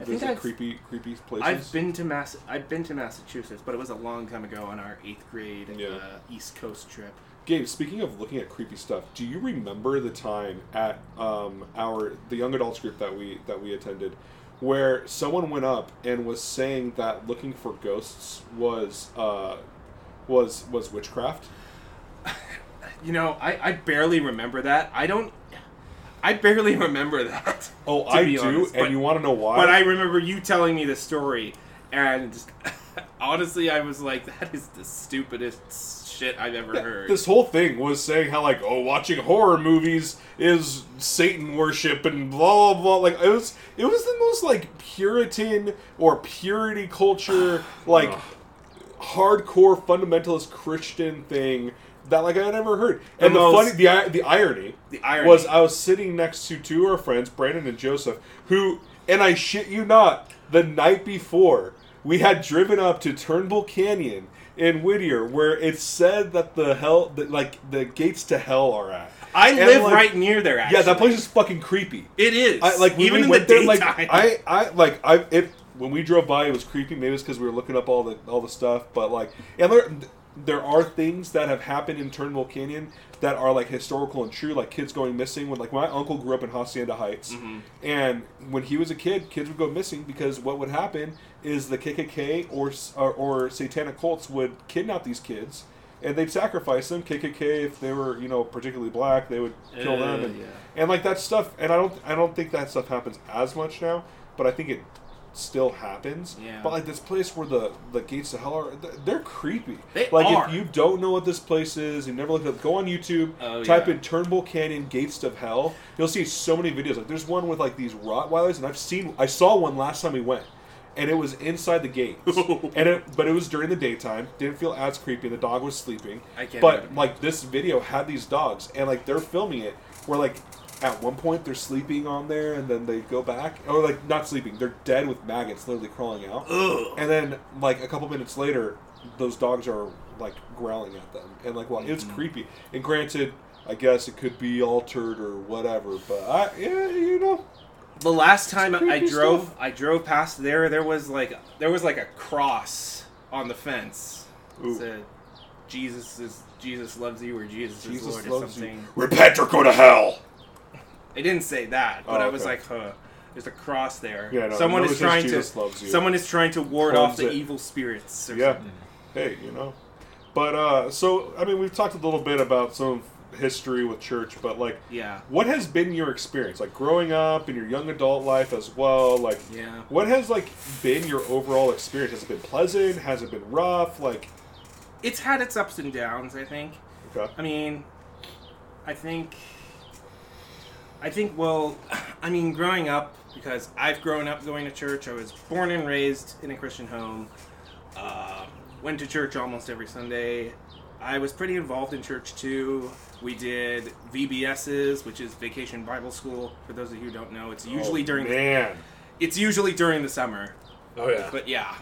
I think Visit creepy creepy places. I've been to Mass. I've been to Massachusetts, but it was a long time ago on our eighth grade Yeah. uh, East Coast trip. Gabe, speaking of looking at creepy stuff, do you remember the time at um, our the young adults group that we that we attended, where someone went up and was saying that looking for ghosts was uh, was was witchcraft? You know, I, I barely remember that. I don't. I barely remember that. Oh, I do, honest, and but- you want to know why? But I remember you telling me the story, and honestly, I was like, "That is the stupidest shit I've ever Yeah, heard." This whole thing was saying how like oh watching horror movies is Satan worship and blah blah blah like it was it was the most like Puritan or purity culture like hardcore fundamentalist Christian thing that like I had never heard. And the, most- funny the the irony The irony. was I was sitting next to two of our friends Brandon and Joseph who and I shit you not the night before we had driven up to Turnbull Canyon in Whittier where it said that the hell that like the gates to hell are at. I And, live like- right near there. Actually, Yeah, that place is fucking creepy. It is. I like even we in went the there. Like daytime. I, I like I if when we drove by, it was creepy. Maybe it's because we were looking up all the all the stuff. But like, and there there are things that have happened in Turnbull Canyon that are like historical and true. Like kids going missing. When like my uncle grew up in Hacienda Heights, Mm-hmm. and when he was a kid, kids would go missing because what would happen is the KKK or or, or satanic cults would kidnap these kids. And they'd sacrifice them. KKK, if they were, you know, particularly black, they would kill Uh, them. And, yeah. and like that stuff and i don't i don't think that stuff happens as much now but i think it still happens Yeah. but like this place where the the gates to hell are, they're creepy They like are. if you don't know what this place is you never looked up. go on youtube Oh, type yeah. in turnbull canyon gates of hell you'll see so many videos like there's one with like these rottweilers and i've seen i saw one last time we went and it was inside the gates and it but it was during the daytime didn't feel as creepy the dog was sleeping I can't but like this video had these dogs and like they're filming it where like at one point they're sleeping on there and then they go back or like not sleeping they're dead with maggots literally crawling out Ugh. and then like a couple minutes later those dogs are like growling at them and like well it's mm-hmm. creepy and granted i guess it could be altered or whatever but i yeah you know The last time I drove, stuff. I drove past there. There was like there was like a cross on the fence. Ooh. Said, "Jesus is Jesus loves you" or "Jesus, is jesus Lord" or something. you repent or go to hell It didn't say that, but Oh, I was okay. like, "Huh." There's a cross there. Yeah, no, someone is trying to. Someone is trying to ward Cleanse off the it. evil spirits. Or Yeah. something. Hey, you know. But uh so I mean we've talked a little bit about some history with church, but like Yeah. what has been your experience? Like growing up in your young adult life as well, like Yeah. what has like been your overall experience? Has it been pleasant? Has it been rough? Like It's had its ups and downs. I think. okay. I mean, I think, I think. Well, I mean, growing up because I've grown up going to church. I was born and raised in a Christian home. Uh, went to church almost every Sunday. I was pretty involved in church too. We did VBSs, which is Vacation Bible School. For those of you who don't know, it's usually Oh, during Man. it's usually during the summer. Oh yeah. But yeah,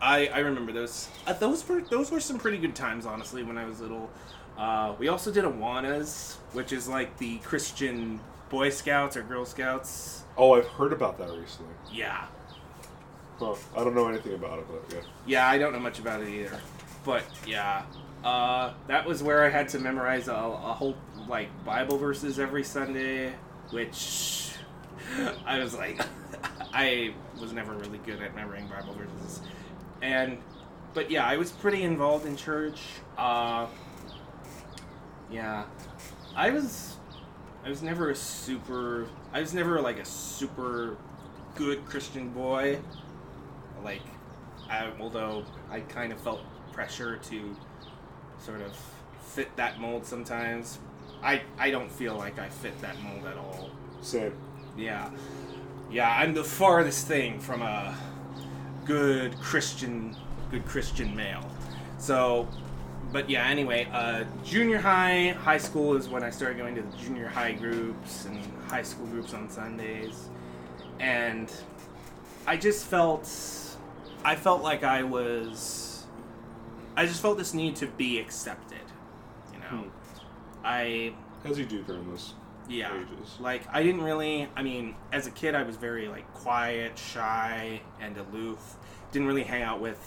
I, I remember those. Uh, those were those were some pretty good times, honestly. When I was little, uh, we also did Awanas, which is like the Christian Boy Scouts or Girl Scouts. Oh, I've heard about that recently. Yeah, Huh. I don't know anything about it, but yeah. yeah. I don't know much about it either, but yeah, uh, that was where I had to memorize a, a whole like Bible verses every Sunday, which I was like, I was never really good at memorizing Bible verses, and but yeah, I was pretty involved in church. Uh, yeah, I was, I was never a super, I was never like a super good Christian boy. Like, I, although I kind of felt pressure to sort of fit that mold sometimes. I, I don't feel like I fit that mold at all. Same. Yeah. Yeah, I'm the farthest thing from a good Christian, good Christian male. So, but yeah. Anyway, uh, junior high, high school is when I started going to the junior high groups and high school groups on Sundays, and I just felt, I felt like I was, I just felt this need to be accepted. You know, I As you do during this. yeah ages. like i didn't really i mean as a kid i was very like quiet shy and aloof didn't really hang out with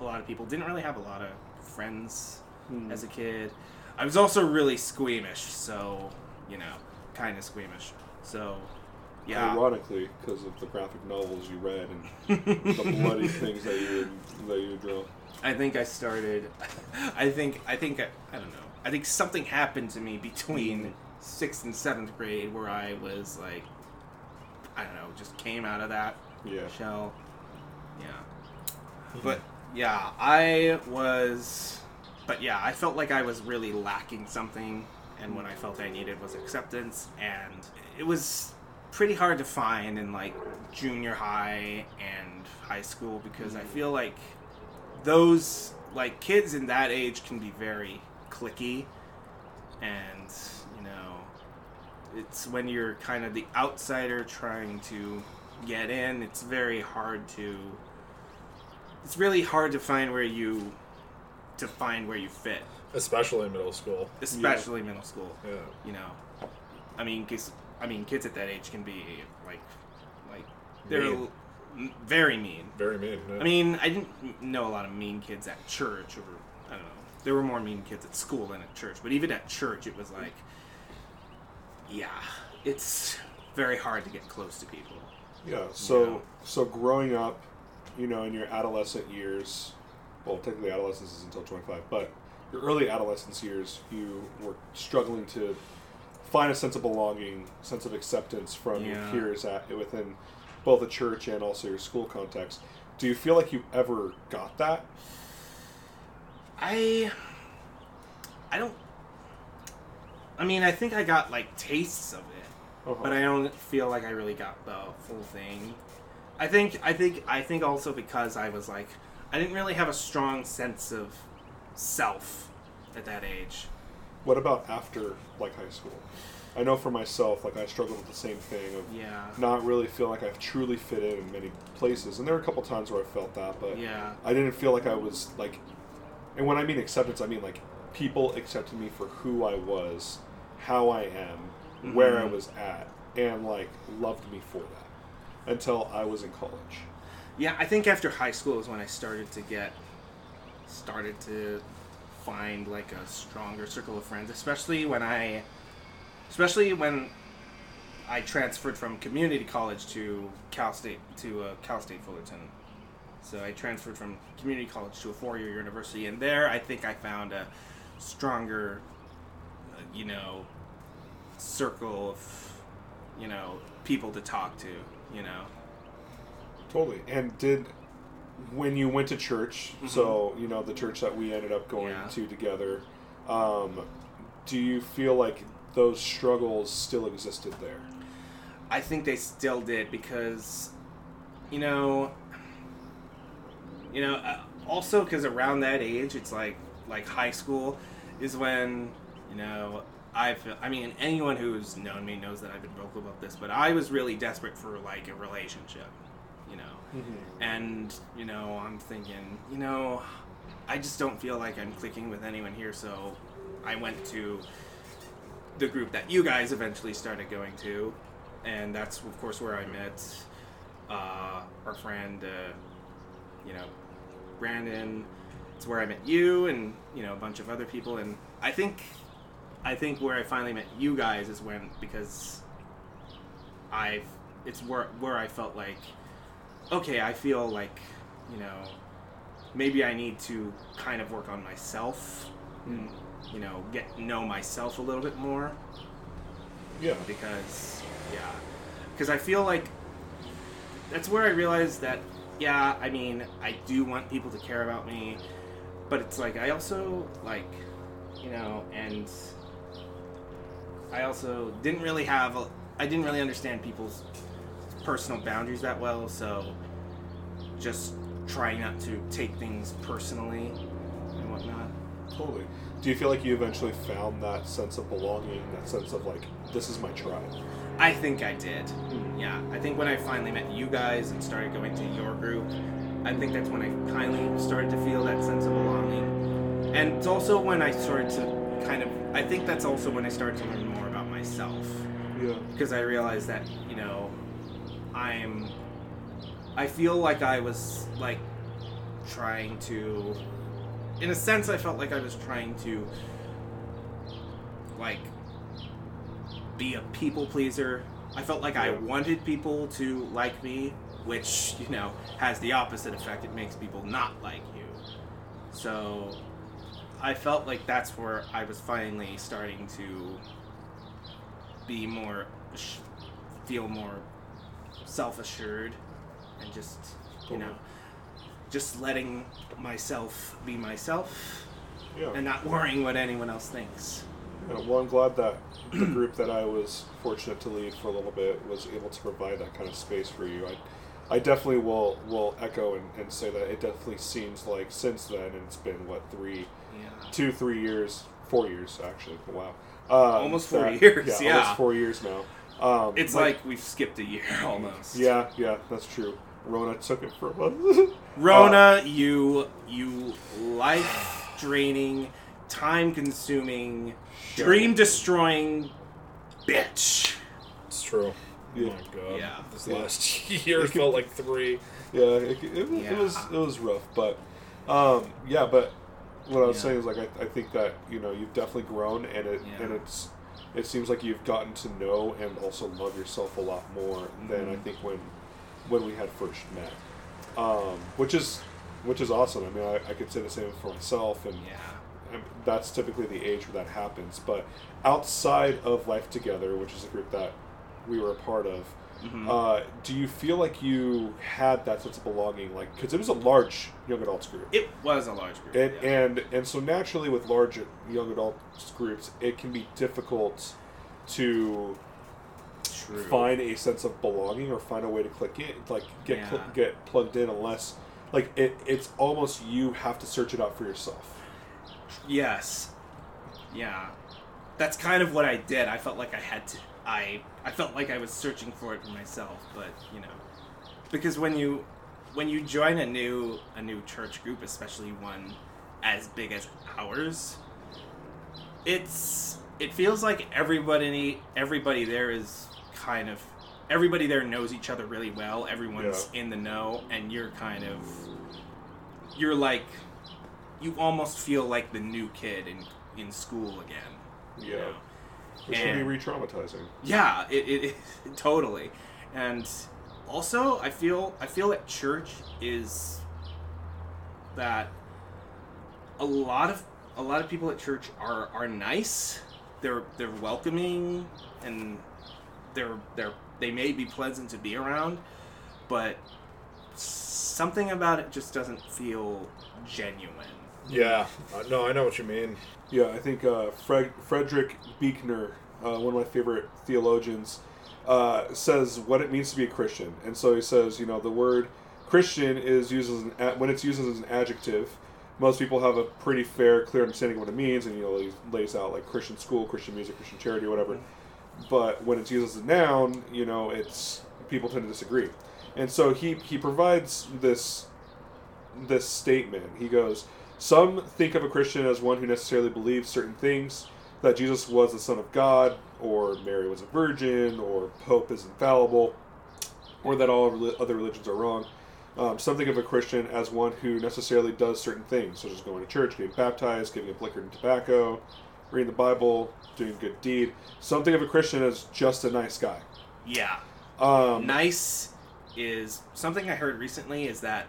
a lot of people didn't really have a lot of friends Hmm. as a kid i was also really squeamish so you know kind of squeamish so yeah Ironically, because of the graphic novels you read and the bloody things that you would, that you would draw. i think i started i think i think I, I don't know i think something happened to me between sixth and seventh grade where i was like i don't know just came out of that Yeah. shell. Yeah. But yeah, I was but yeah, I felt like I was really lacking something and what I felt I needed was acceptance and it was pretty hard to find in like junior high and high school because I feel like those like kids in that age can be very clicky and you know it's when you're kind of the outsider trying to get in it's very hard to it's really hard to find where you to find where you fit Especially middle school. especially middle school Yeah. you know i mean kids i mean kids at that age can be like like they're Mean. m- very mean Very mean. yeah. I mean, I didn't know a lot of mean kids at church, or I don't know. There were more mean kids at school than at church, but even at church, it was like, yeah, it's very hard to get close to people. Yeah. So Yeah. so growing up, you know, in your adolescent years, well, technically adolescence is until twenty five, but your early adolescence years, you were struggling to find a sense of belonging, sense of acceptance from your peers at within both the church and also your school context. Do you feel like you ever got that? I, I don't. I mean, I think I got like tastes of it, Uh-huh. but I don't feel like I really got the full thing. I think I think I think also because I was like I didn't really have a strong sense of self at that age. What about after like high school? I know for myself, like I struggled with the same thing of Yeah. not really feel like I've truly fit in in many places, and there were a couple times where I felt that, but Yeah. I didn't feel like I was like, and when I mean acceptance, I mean like people accepted me for who I was, how I am, where I Mhm. was at, and like loved me for that until I was in college. Yeah, I think after high school is when I started to get started to find like a stronger circle of friends, especially when I especially when I transferred from community college to Cal State to uh, Cal State Fullerton. So I transferred from community college to a four-year university, and there I think I found a stronger, uh, you know, circle of, you know, people to talk to. You know. Totally. And did when you went to church, so you know the church that we ended up going Yeah. to together, um, do you feel like those struggles still existed there? I think they still did because, you know, you know, uh, also because around that age, it's like like high school is when you know I feel. I mean, anyone who's known me knows that I've been vocal about this, but I was really desperate for like a relationship, you know, and you know, I'm thinking, you know, I just don't feel like I'm clicking with anyone here, so I went to the group that you guys eventually started going to, and that's of course where I met uh, our friend, uh, you know, Brandon. It's where I met you, and you know a bunch of other people, and I think, I think where I finally met you guys is when because I've it's where where I felt like, okay, I feel like, you know, maybe I need to kind of work on myself, and you know, get know myself a little bit more Yeah. because yeah because i feel like that's where i realized that yeah i mean i do want people to care about me but it's like i also like you know and i also didn't really have a, i didn't really understand people's personal boundaries that well so just trying not to take things personally and whatnot. Totally. Do you feel like you eventually found that sense of belonging, that sense of like, this is my tribe? I think I did. Hmm. Yeah, I think when I finally met you guys and started going to your group, I think that's when I finally started to feel that sense of belonging. And it's also when I started to kind of, I think that's also when I started to learn more about myself. Yeah. Because I realized that, you know, I'm, I feel like I was like trying to, in a sense, I felt like I was trying to, like, be a people pleaser. I felt like I wanted people to like me, which, you know, has the opposite effect. It makes people not like you. So I felt like that's where I was finally starting to be more, sh- feel more self assured and just, you know, just letting myself be myself Yeah. and not worrying what anyone else thinks. Uh, well, I'm glad that the group that I was fortunate to lead for a little bit was able to provide that kind of space for you. I, I definitely will will echo and, and say that it definitely seems like since then, and it's been what three, Yeah. Two, three years, four years actually. Wow, um, Almost four years, yeah. almost four years now. Um, It's like we've skipped a year almost. yeah, yeah, that's true. Rona took it for us. Rona, you you life draining, time consuming, dream destroying bitch. It's true. Yeah. Oh my god. Yeah. This Yeah. last year felt like three. Yeah, it, it, it, Yeah. was it was rough, but um, yeah. But what I was Yeah. saying is like I, I think that you know you've definitely grown, and it Yeah. and it's it seems like you've gotten to know and also love yourself a lot more than I Mhm. think when when we had first met, um, which is which is awesome. I mean, I, I could say the same for myself, and Yeah. that's typically the age where that happens. But outside of Life Together, which is a group that we were a part of, Mhm. uh, do you feel like you had that sense of belonging? Like, because it was a large young adults group, it was a large group. and yeah. and and so naturally with large young adults groups, it can be difficult to True. find a sense of belonging or find a way to click in, like get cl- get plugged in, unless like it, it's almost you have to search it out for yourself. Yes. Yeah. That's kind of what I did. I felt like I had to. I I felt like I was searching for it for myself, but you know, because when you when you join a new a new church group, especially one as big as ours, it's it feels like everybody everybody there is kind of everybody there knows each other really well. Everyone's in the know, and you're kind of you're like you almost feel like the new kid in in school again. you Yeah. know? Which can be re-traumatizing. Yeah, it, it, it totally. And also, I feel I feel that church is that a lot of a lot of people at church are are nice. They're they're welcoming and they're they're they may be pleasant to be around, but something about it just doesn't feel genuine. Yeah. Uh, no, I know what you mean. Yeah, I think uh, Fred, Frederick Buechner, uh, one of my favorite theologians, uh, says what it means to be a Christian. And so he says, you know, the word Christian is used as an a- when it's used as an adjective. Most people have a pretty fair, clear understanding of what it means, and you know, he lays out like Christian school, Christian music, Christian charity, whatever. But when it's used as a noun, you know, it's people tend to disagree. And so he he provides this this statement. He goes, Some think of a Christian as one who necessarily believes certain things, that Jesus was the Son of God, or Mary was a virgin, or Pope is infallible, or that all other religions are wrong. Um, some think of a Christian as one who necessarily does certain things, such as going to church, getting baptized, giving up liquor and tobacco, reading the Bible, doing a good deed. Some think of a Christian as just a nice guy. Yeah. Um, nice is something I heard recently is that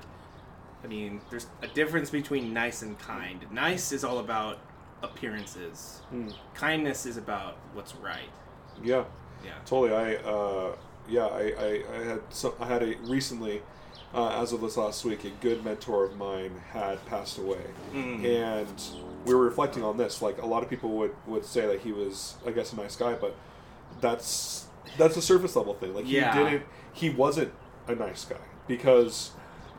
I mean there's a difference between nice and kind. Nice is all about appearances. Hmm. Kindness is about what's right. Yeah. Yeah. Totally. I uh, yeah. I, I, I had some. I had a recently, uh, as of this last week, a good mentor of mine had passed away, Mm. and we were reflecting on this. Like a lot of people would would say that he was, I guess, a nice guy, but that's that's a surface level thing. Like he Yeah. didn't. He wasn't a nice guy because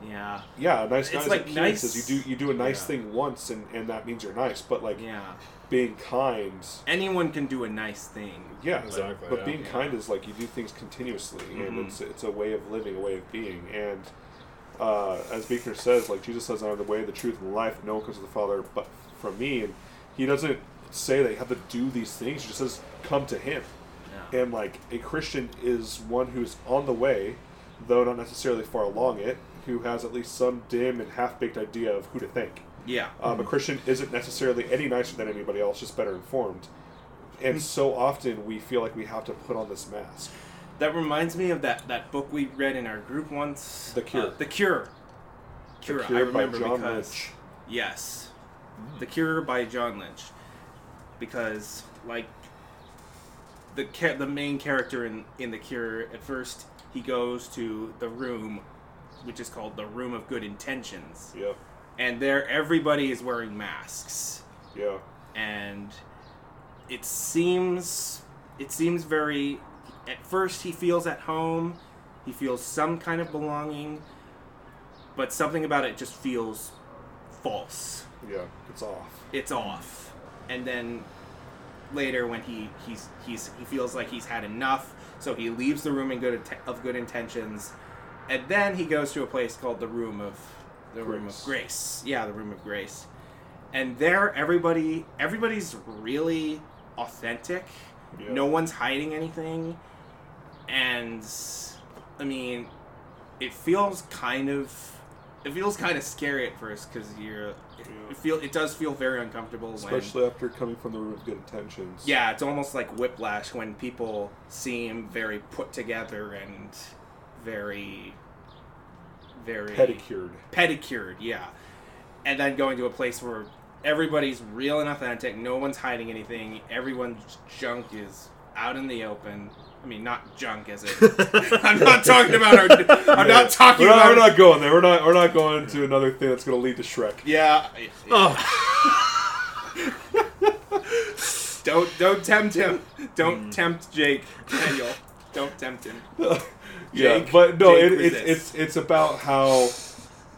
Yeah. Yeah, a nice guy It's is like a kid nice- says you do you do a nice Yeah. thing once and, and that means you're nice, but like Yeah. being kind, Anyone can do a nice thing. yeah, Exactly, But yeah. being kind is like you do things continuously, and Mhm. it's it's a way of living, a way of being, and uh, as Buechner says, like Jesus says, "I am the way, the truth, and the life. No one comes to the Father but from me." And he doesn't say they have to do these things. He just says, "Come to Him." Yeah. And like a Christian is one who's on the way, though not necessarily far along it, who has at least some dim and half baked idea of who to thank. Yeah. Um, a Christian isn't necessarily any nicer than anybody else, just better informed. And so often we feel like we have to put on this mask. That reminds me of that, that book we read in our group once. The Cure. Uh, the Cure. Cure. The I Cure by remember John because Lynch. yes, The Cure by John Lynch, because like the ca- the main character in in The Cure at first he goes to the room, which is called the Room of Good Intentions, Yeah, and there everybody is wearing masks. Yeah, and it seems it seems very at first he feels at home he feels some kind of belonging but something about it just feels false. Yeah. It's off. it's off. And then later when he he's he's he feels like he's had enough so he leaves the room in good of good intentions and then he goes to a place called the room of the room of Grace. grace yeah the room of grace and there everybody everybody's really authentic Yeah. no one's hiding anything and i mean it feels kind of it feels kind of scary at first because you're it, Yeah. feel it does feel very uncomfortable when Especially after coming from the room of good intentions. yeah it's almost like whiplash when people seem very put together and very very Pedicured. pedicured, yeah. And then going to a place where everybody's real and authentic, no one's hiding anything, everyone's junk is out in the open. I mean, not junk as it. I'm not talking about our. I'm not talking We're not, about. we're not going there. We're not. We're not going to another thing that's going to lead to Shrek. Yeah. Oh, Don't don't tempt him. Don't Hmm. tempt Jake Daniel. Don't tempt him. yeah, but no, Jake it, it's it's it's about how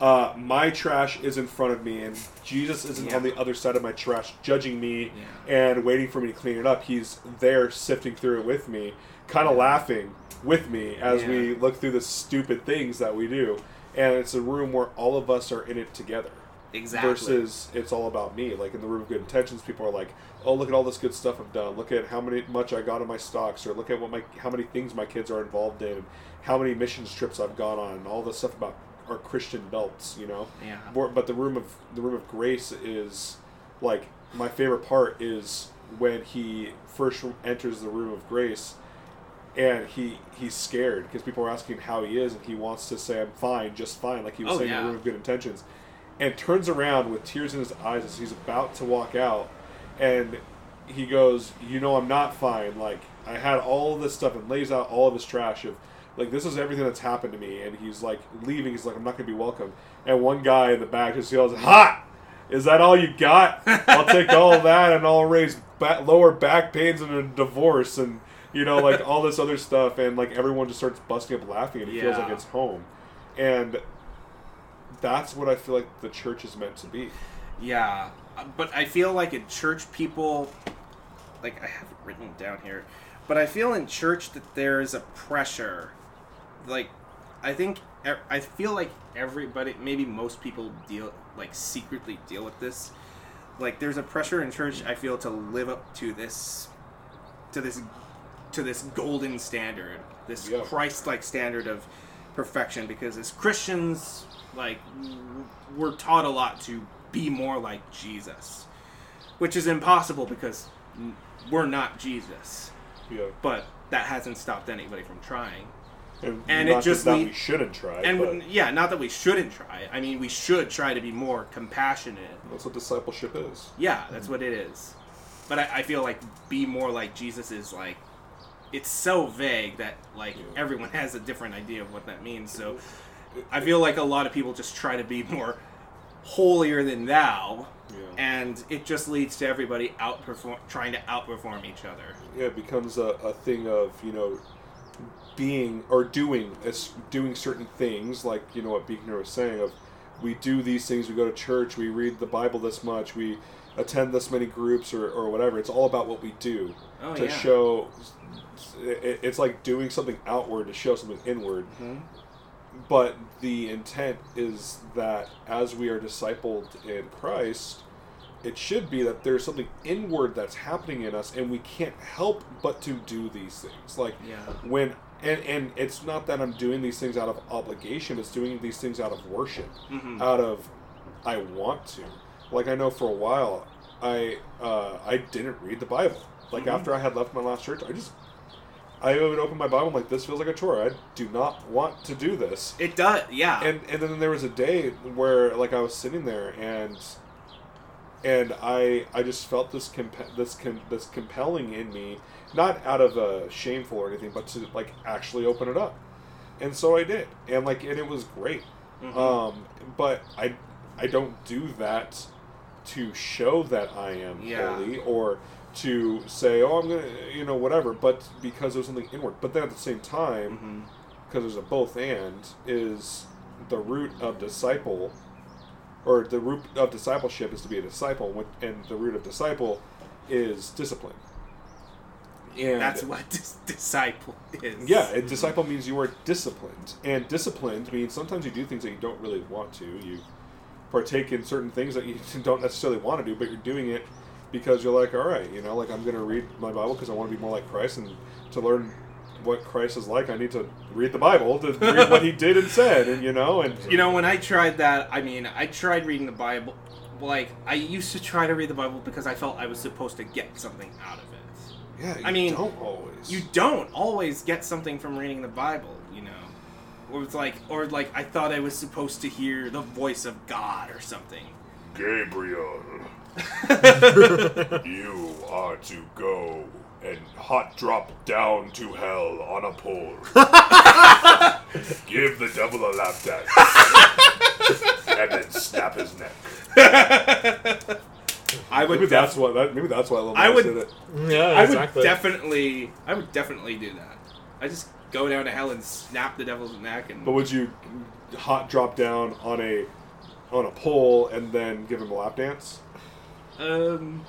uh, my trash is in front of me, and Jesus isn't Yeah. on the other side of my trash, judging me Yeah. and waiting for me to clean it up. He's there sifting through it with me, kind of laughing with me as we look through the stupid things that we do. And it's a room where all of us are in it together. Exactly. Versus it's all about me. Like in the room of good intentions, people are like, "Oh, look at all this good stuff I've done. Look at how many much I got in my stocks, or look at what my how many things my kids are involved in, and how many missions trips I've gone on, and all this stuff about our Christian belts." You know. Yeah. But the room of the room of grace is like my favorite part is when he first enters the room of grace and he he's scared because people are asking him how he is and he wants to say i'm fine just fine like he was Oh, saying in yeah. the room of good intentions and turns around with tears in his eyes as he's about to walk out and he goes you know i'm not fine. Like i had all this stuff and lays out all of his trash of like this is everything that's happened to me. And he's like leaving. He's like i'm not going to be welcome. And one guy in the back just yells hot is that all you got? I'll take all that and i'll raise ba- lower back pains and a divorce and you know like all this other stuff. And like everyone just starts busting up laughing and he feels like it's home. And that's what i feel like the church is meant to be Yeah, but I feel like in church people, like I have it written down here, but I feel in church that there is a pressure. Like, I think I feel like everybody, maybe most people deal like secretly deal with this. Like, there's a pressure in church. I feel to live up to this, to this, to this golden standard, this Yeah. Christ-like standard of perfection. Because as Christians, like we're taught a lot to be more like Jesus, which is impossible because we're not Jesus. yeah But that hasn't stopped anybody from trying. and, And it just that le- we shouldn't try And but yeah, not that we shouldn't try. I mean, we should try to be more compassionate. that's what discipleship is Yeah, that's what it is. But I, I feel like be more like Jesus is like it's so vague that like Yeah. everyone has a different idea of what that means. So I feel like a lot of people just try to be more holier than thou, yeah and it just leads to everybody outperform trying to outperform each other. yeah, it becomes a, a thing of you know being or doing is doing certain things, like you know what Buechner was saying of we do these things, we go to church, we read the Bible this much, we attend this many groups or, or whatever. It's all about what we do Oh, to yeah. show. It- It's like doing something outward to show something inward. Mhm. But the intent is that as we are discipled in Christ, it should be that there's something inward that's happening in us, and we can't help but to do these things. Like Yeah. when and and it's not that I'm doing these things out of obligation; it's doing these things out of worship, Mhm. out of I want to. Like I know for a while, I uh, I didn't read the Bible. Like Mhm. after I had left my last church, I just I would open my Bible I'm like this feels like a chore. I do not want to do this. It does. Yeah. And and then there was a day where like I was sitting there and and I I just felt this comp- this com- this compelling in me, not out of a shameful or anything, but to like actually open it up, and so I did, and like and it was great. Mhm. Um, but I I don't do that to show that I am Yeah. holy or to say oh I'm gonna you know whatever, but because there's something inward. But then at the same time mm-hmm. because there's a both and is the root of disciple or the root of discipleship is to be a disciple and the root of disciple is discipline. And That's what dis- disciple is. yeah a disciple means you are disciplined. And disciplined means sometimes you do things that you don't really want to. You partake in certain things that you don't necessarily want to do but you're doing it because you're like all right you know like i'm going to read my bible because i want to be more like christ and to learn what christ is like i need to read the bible to read what he did and said and you know and You know, when I tried that, I mean, I tried reading the Bible. Like, I used to try to read the Bible because I felt I was supposed to get something out of it. yeah you I mean, don't always You don't always get something from reading the Bible, you know. Or it's like, or like, I thought I was supposed to hear the voice of God or something. Gabriel, you are to go and hot drop down to hell on a pole. Give the devil a lap dance. and then snap his neck. I would. maybe def- that's what that, maybe that's why Lil I would- did it Yeah, I would definitely. I would definitely do that. I just go down to hell and snap the devil's neck and. but would you hot drop down on a on a pole and then give him a lap dance um.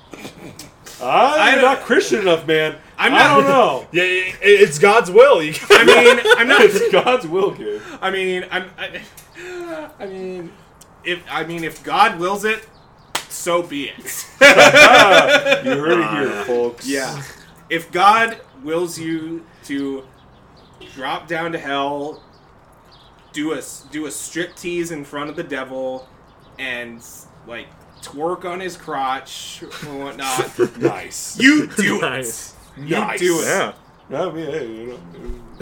I'm don't- Christian enough, man. I'm I don't know. Yeah, it's God's will. You I mean, I'm not. it's God's will, kid. I mean, I'm. I, I mean, if I mean if God wills it, so be it. you heard it here, folks. yeah. If God wills you to drop down to hell, do a do a strip tease in front of the devil, and like twerk on his crotch or whatnot, Nice. you do Nice. it. You Nice. do it. Yeah. Yeah, I mean, hey, you know,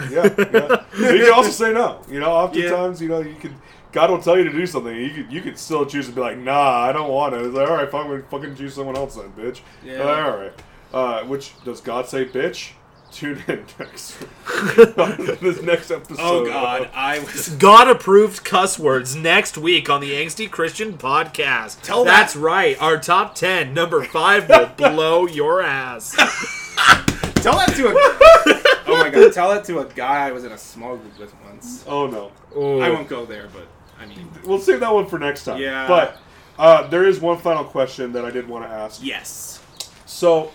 yeah, yeah. You can also say no. You know, oftentimes, you know, you can. God will tell you to do something. You could, you could still choose to be like, nah, I don't want to. It's like, all right, fine, we fucking choose someone else then, bitch. Yeah. All right. Uh, which does God say, bitch? Tune in next. this next episode. Oh God, I was. God approved cuss words next week on the Angsty Christian podcast. Tell That's that- right. Our top 10, number 5 will blow your ass. Tell that to a. oh my God! Tell that to a guy I was in a small group with once. Oh no. Ooh. I won't go there, but I mean, We'll save that one for next time. Yeah. But uh, there is one final question that I did want to ask. yes. So,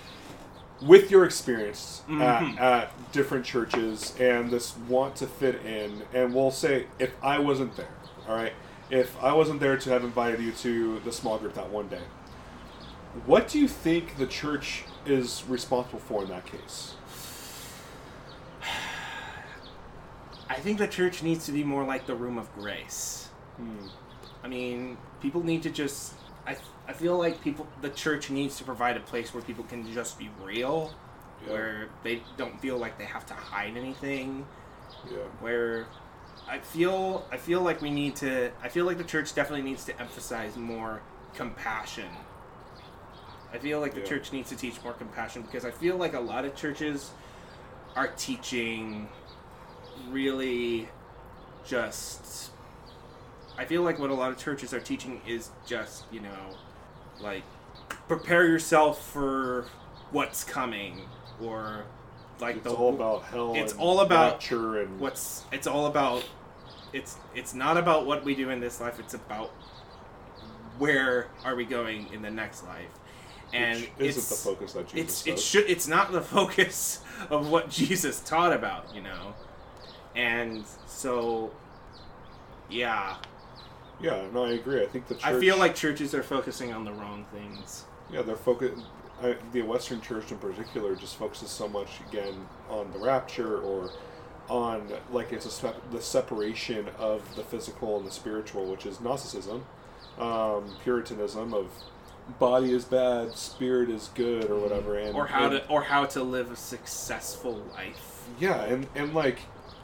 with your experience Mhm. at, at different churches and this want to fit in, and we'll say if I wasn't there, all right, if I wasn't there to have invited you to the small group that one day, what do you think the church is responsible for in that case? I think the church needs to be more like the room of grace. Hmm. I mean, people need to just. I, I feel like people, the church needs to provide a place where people can just be real, Yeah. where they don't feel like they have to hide anything. Yeah. Where I feel, I feel like we need to. I feel like the church definitely needs to emphasize more compassion. I feel like the Yeah. church needs to teach more compassion because I feel like a lot of churches are teaching really just I feel like what a lot of churches are teaching is just, you know, like prepare yourself for what's coming or like It's the all about hell. it's and all about and what's it's all about it's it's not about what we do in this life it's about where are we going in the next life. And which isn't it's the focus that Jesus it's it should it's not the focus of what Jesus taught about you know? And so yeah Yeah, no, I agree. I think the church. I feel like churches are focusing on the wrong things yeah, they're focused. The Western Church in particular just focuses so much again on the rapture or on like it's a sep- the separation of the physical and the spiritual, which is Gnosticism, um, Puritanism of body is bad, spirit is good, or whatever, and or how and- to or how to live a successful life yeah, and and like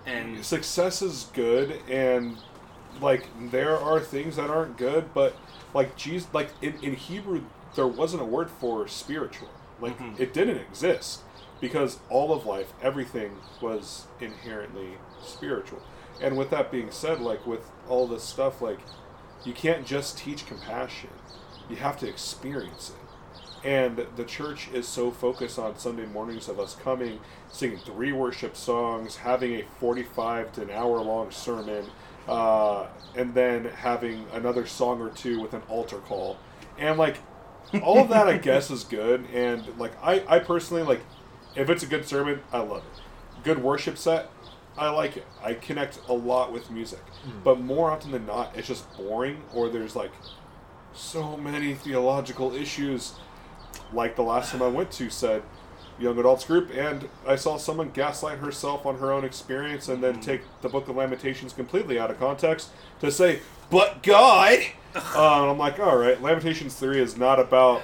and success is good and like there are things that aren't good but like jesus like in, in hebrew there wasn't a word for spiritual. Like Mhm. it didn't exist because all of life everything was inherently spiritual. And with that being said like with all this stuff like you can't just teach compassion. You have to experience it. And the church is so focused on Sunday mornings of us coming, singing three worship songs, having a 45 to an hour long sermon, uh, and then having another song or two with an altar call. And like, all of that I guess is good. And like, I, I personally, like, if it's a good sermon, I love it. Good worship set, I like it. I connect a lot with music. But more often than not, it's just boring or there's like so many theological issues like the last time I went to said young adults group and I saw someone gaslight herself on her own experience and then take the book of Lamentations completely out of context to say but God! Uh, and I'm like all right Lamentations 3 is not about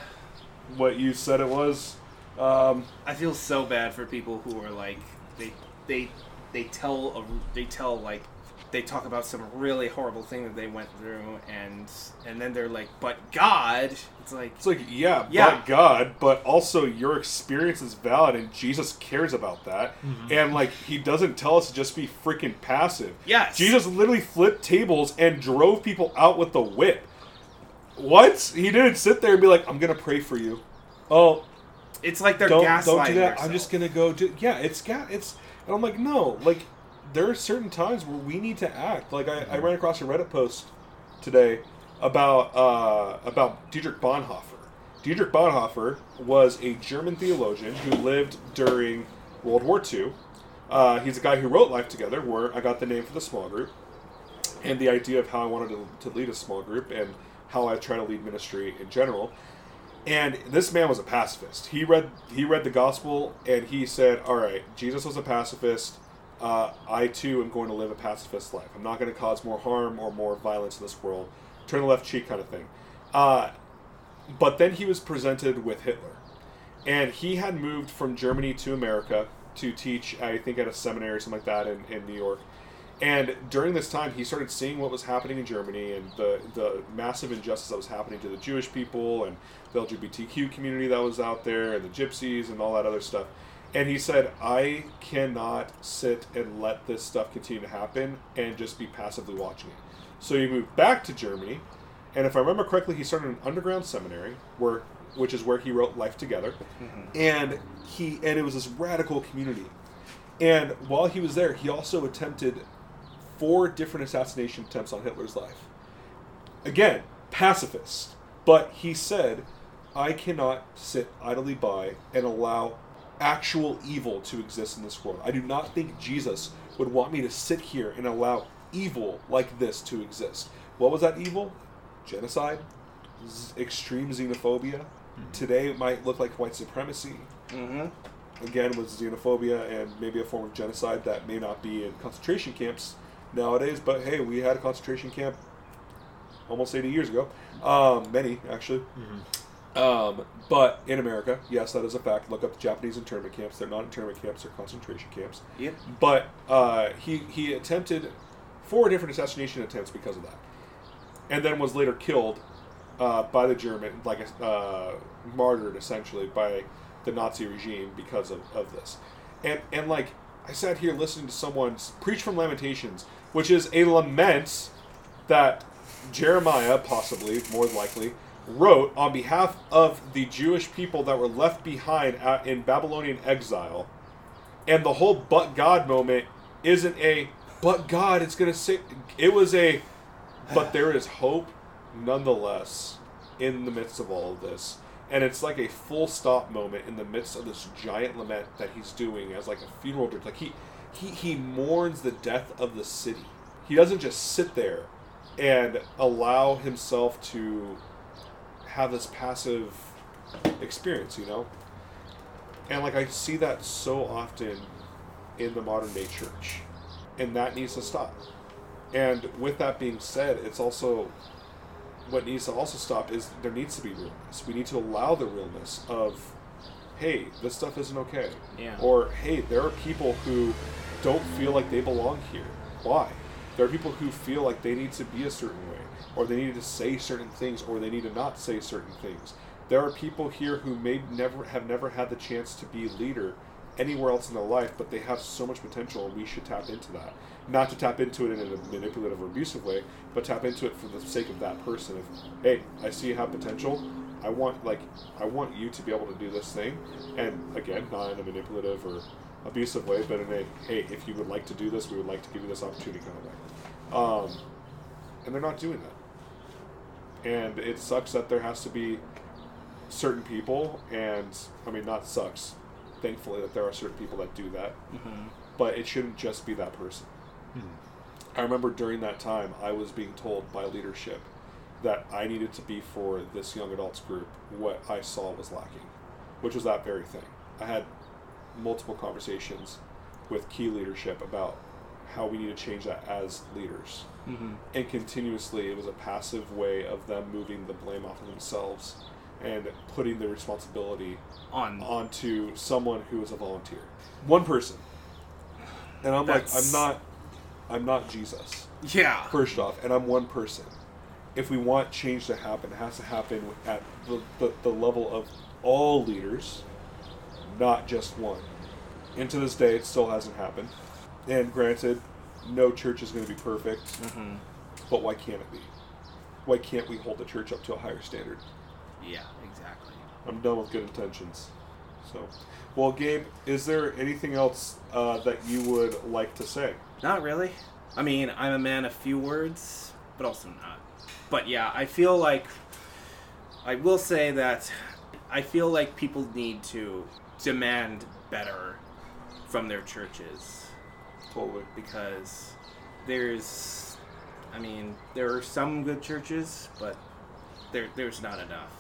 what you said it was. Um, I feel so bad for people who are like they they they tell a, they tell like they talk about some really horrible thing that they went through and and then they're like but God it's like it's like yeah, Yeah. but God but also your experience is valid and Jesus cares about that mm-hmm. and like he doesn't tell us to just be freaking passive yes Jesus literally flipped tables and drove people out with the whip. What? He didn't sit there and be like, "I'm gonna pray for you." Oh, it's like they're don't gaslighting don't do that. I'm just gonna go do. Yeah, it's gas. It's. And I'm like, no. Like, there are certain times where we need to act. Like, I, I ran across a Reddit post today about uh, about Dietrich Bonhoeffer. Dietrich Bonhoeffer was a German theologian who lived during World War II. Uh, he's a guy who wrote Life Together, where I got the name for the small group, and the idea of how I wanted to, to lead a small group and how I try to lead ministry in general. And this man was a pacifist. He read he read the gospel and he said, "All right, Jesus was a pacifist. Uh, I too am going to live a pacifist life. I'm not going to cause more harm or more violence in this world. Turn the left cheek, kind of thing." Uh, but then he was presented with Hitler, and he had moved from Germany to America to teach, I think, at a seminary or something like that in, in New York. And during this time, he started seeing what was happening in Germany and the, the massive injustice that was happening to the Jewish people and the LGBTQ community that was out there and the gypsies and all that other stuff. And he said, I cannot sit and let this stuff continue to happen and just be passively watching it. So he moved back to Germany. And if I remember correctly, he started an underground seminary where, which is where he wrote Life Together. Mm-hmm. And he and it was this radical community. And while he was there, he also attempted four different assassination attempts on Hitler's life. Again, pacifist. But he said, I cannot sit idly by and allow actual evil to exist in this world. I do not think Jesus would want me to sit here and allow evil like this to exist. What was that evil? Genocide, Z- extreme xenophobia. Today it might look like white supremacy Mhm. again with xenophobia and maybe a form of genocide that may not be in concentration camps nowadays. But hey, we had a concentration camp almost 80 years ago. Um, many actually. Um, but in America, yes, that is a fact. Look up the Japanese internment camps. They're not internment camps; they're concentration camps. Yep. But uh, he he attempted four different assassination attempts because of that, and then was later killed uh, by the German, like uh, martyred essentially by the Nazi regime because of, of this. And and like I sat here listening to someone preach from Lamentations, which is a lament that Jeremiah, possibly more likely, wrote on behalf of the Jewish people that were left behind in Babylonian exile And the whole "but God" moment isn't a "but God." It's gonna say it was a, but there is hope, nonetheless, in the midst of all of this. And it's like a full stop moment in the midst of this giant lament that he's doing as like a funeral dirge. Like he, he he mourns the death of the city. He doesn't just sit there and allow himself to have this passive experience, you know? And like I see that so often in the modern day church. And that needs to stop. And with that being said, it's also what needs to also stop is there needs to be realness. We need to allow the realness of hey, this stuff isn't okay. Yeah. Or hey, there are people who don't feel like they belong here. Why? There are people who feel like they need to be a certain way, or they need to say certain things, or they need to not say certain things. There are people here who may never have never had the chance to be leader anywhere else in their life, but they have so much potential, and we should tap into that. Not to tap into it in a manipulative or abusive way, but tap into it for the sake of that person. If, hey, I see you have potential. I want like I want you to be able to do this thing, and again, not in a manipulative or abusive way, but in a hey, if you would like to do this, we would like to give you this opportunity kind of way. Um, and they're not doing that, and it sucks that there has to be certain people, and I mean, not sucks. Thankfully, that there are certain people that do that, but it shouldn't just be that person. I remember during that time, I was being told by leadership that I needed to be for this young adults group what I saw was lacking, which was that very thing. I had multiple conversations with key leadership about how we need to change that as leaders. Mm-hmm. And continuously, it was a passive way of them moving the blame off of themselves and putting the responsibility On onto someone who is a volunteer. One person. And I'm That's- like, I'm not I'm not Jesus. yeah. First off, and I'm one person. If we want change to happen, it has to happen at the, the, the level of all leaders, not just one. And to this day, it still hasn't happened. And granted, no church is going to be perfect, Mm-hmm. but why can't it be? Why can't we hold the church up to a higher standard? Yeah, exactly. I'm done with good intentions. So, well, Gabe, is there anything else uh, that you would like to say? Not really. I mean, I'm a man of few words, but also not. But yeah, I feel like I will say that I feel like people need to demand better from their churches Totally. because there's I mean, there are some good churches, but there there's not enough.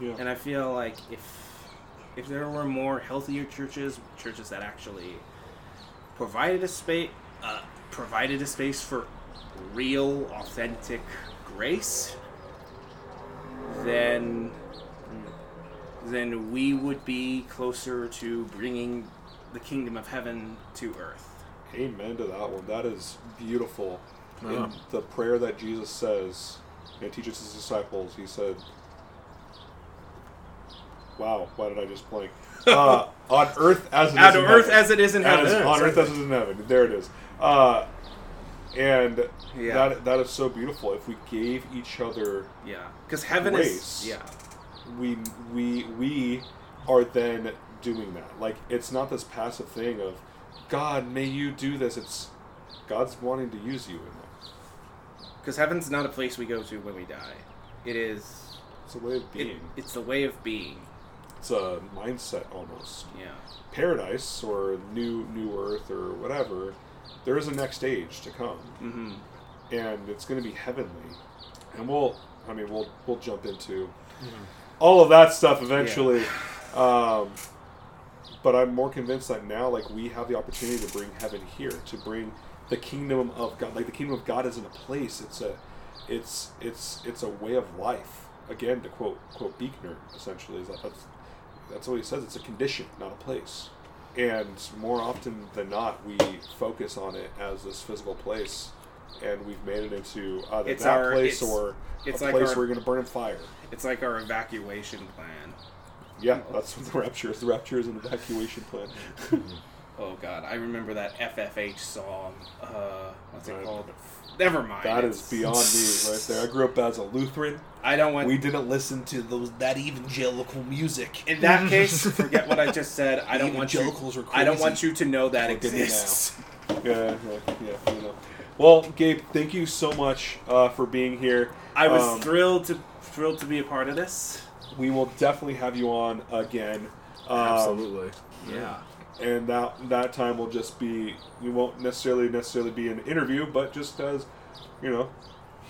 Yeah. And I feel like if if there were more healthier churches, churches that actually provided a space, uh, provided a space for real, authentic grace, then then we would be closer to bringing the kingdom of heaven to earth. Amen to that one. That is beautiful. Yeah. In the prayer that Jesus says and teaches his disciples, he said, Wow, why did I just blank? Uh, on earth as it is Out in earth heaven. as it is in As- heaven. on earth as it is in heaven. There it is. Uh, and Yeah. that that is so beautiful. If we gave each other Yeah, because heaven Grace. is yeah. We we we are then doing that. Like it's not this passive thing of God, may you do this. It's God's wanting to use you in that. Because heaven's not a place we go to when we die. It is. It's a way of It, being. it's the way of being. it's a mindset almost. Yeah. Paradise or new new earth or whatever. There is a next age to come, Mm-hmm. and it's going to be heavenly. And we'll, I mean, we'll we'll jump into all of that stuff eventually. Um, but I'm more convinced that now, like we have the opportunity to bring heaven here, to bring the kingdom of God. Like the kingdom of God isn't a place; it's a, it's it's it's a way of life. Again, to quote quote Buechner, essentially, is that that's that's what he says. It's a condition, not a place. And more often than not, we focus on it as this physical place, and we've made it into either It's that our- place it's- or it's a like place our- where you're going to burn in fire. It's like our evacuation plan. Yeah, that's what the rapture is. The rapture is an evacuation plan. Oh God, I remember that FFH song. Uh, what's it called? Never mind. That is beyond me right there. I grew up as a Lutheran. I don't want. We didn't listen to those that evangelical music. in that case, forget what I just said. I don't want you. I don't want you to know that Look exists. Yeah, yeah, yeah. You know. Well, Gabe, thank you so much uh, for being here. I was Um, thrilled to thrilled to be a part of this. We will definitely have you on again. Um, Absolutely. Yeah. and that that time will just be we won't necessarily necessarily be an interview, but just as you know,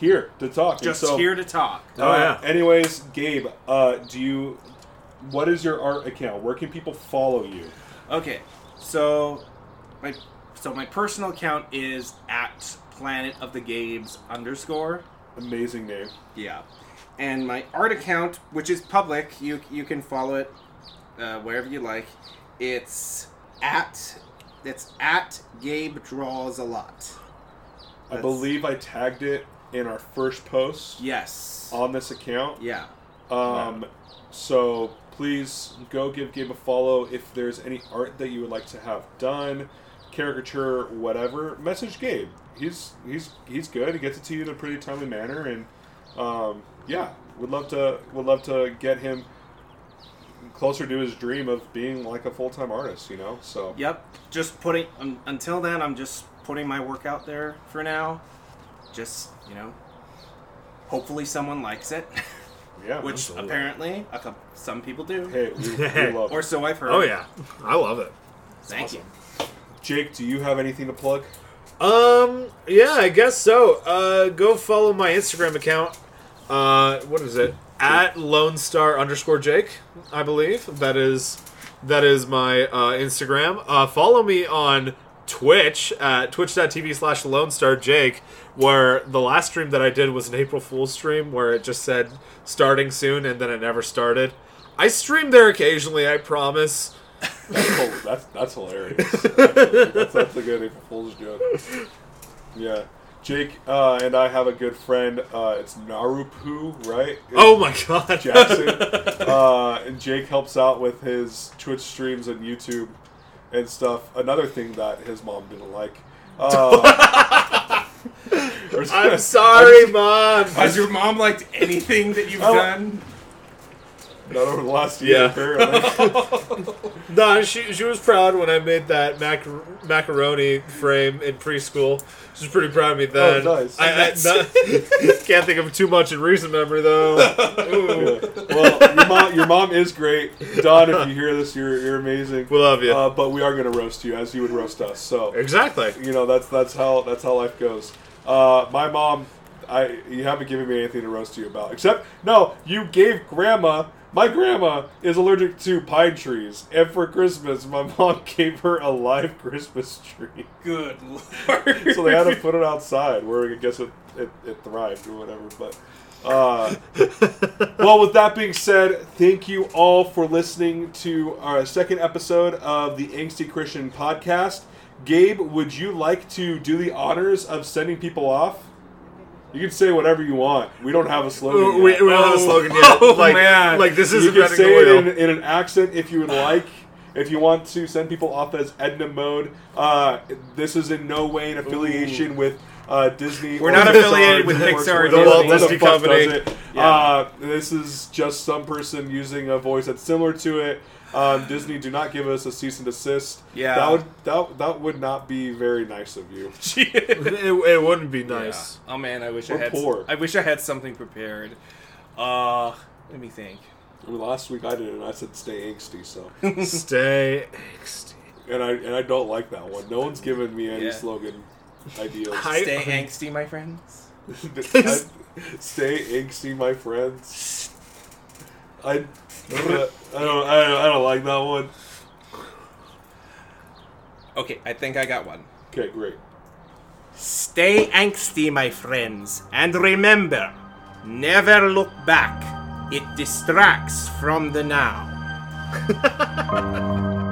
here to talk. Just so, here to talk. Oh, uh, yeah. Anyways, Gabe, uh, do you? What is your art account? Where can people follow you? Okay, so my so my personal account is at Planet of the Gabes underscore. Amazing name. Yeah, and my art account, which is public, you you can follow it uh, wherever you like. It's at it's at Gabe draws a lot. I believe I tagged it in our first post Yes. on this account. Yeah. Um, so please go give Gabe a follow. If there's any art that you would like to have done, caricature, whatever, message Gabe. He's he's he's good. He gets it to you in a pretty timely manner, and um, yeah, would love to would love to get him closer to his dream of being like a full time artist. You know, so Yep. Just putting um, until then, I'm just putting my work out there for now. Just you know, hopefully someone likes it, yeah. which Absolutely. apparently a couple, some people do, hey, we, we love. or so I've heard. Oh yeah, I love it. Thank you. Jake, do you have anything to plug? Um, yeah, I guess so. Uh, go follow my Instagram account. Uh, what is it? At Lone Star underscore Jake, I believe that is that is my uh, Instagram. Uh, follow me on Twitch at twitch.tv slash Lone Star Jake, where the last stream that I did was an April Fool's stream where it just said starting soon and then it never started. I stream there occasionally, I promise. That's, that's, that's hilarious. that's, that's a good April Fool's joke. Yeah. Jake uh, and I have a good friend. Uh, it's Narupu, right? Oh my god. Jackson. uh, and Jake helps out with his Twitch streams and YouTube and stuff. Another thing that his mom didn't like. Uh, I'm sorry, mom. Has your mom liked anything that you've done? Not over the last year, Yeah. apparently. No, she she was proud when I made that mac- macaroni frame in preschool. She was pretty proud of me then. Oh, nice. I, I not, can't think of too much in recent memory though. Ooh. Well, your mom, your mom is great. Don, if you hear this, you're, you're amazing. We love you. Uh, but we are going to roast you as you would roast us. So exactly. you know that's that's how that's how life goes. Uh, my mom, I you haven't given me anything to roast you about, except no, you gave grandma. My grandma is allergic to pine trees, and for Christmas, my mom gave her a live Christmas tree. Good lord. So they had to put it outside, where I guess it it, it thrived or whatever. But uh, well, with that being said, thank you all for listening to our second episode of the Angsty Christian podcast. Gabe, would you like to do the honors of sending people off? You can say whatever you want. We don't have a slogan. We, yet. we don't have a slogan yet. Oh, like, man. like this isn't can Reading say it in, in an accent if you would like. If you want to send people off as Edna mode, uh, this is in no way an affiliation with uh, Disney. We're or not Pixar, affiliated with Pixar The Walt Disney fuck Company. Yeah. Uh, this is just some person using a voice that's similar to it. Um, Disney, do not give us a cease and desist. Yeah. that would that, that would not be very nice of you. it, it wouldn't be nice. Oh man, I wish I We're had. poor. I wish I had something prepared. Uh, let me think. I mean, last week I did it, and I said stay angsty. So, Stay angsty. and I and I don't like that one. No one's given me any Yeah. slogan ideas. I- Stay angsty, my friends. I- stay angsty, my friends. I, I don't, I don't, I don't like that one. Okay, I think I got one. Okay, great. Stay angsty, my friends, and remember, never look back. It distracts from the now.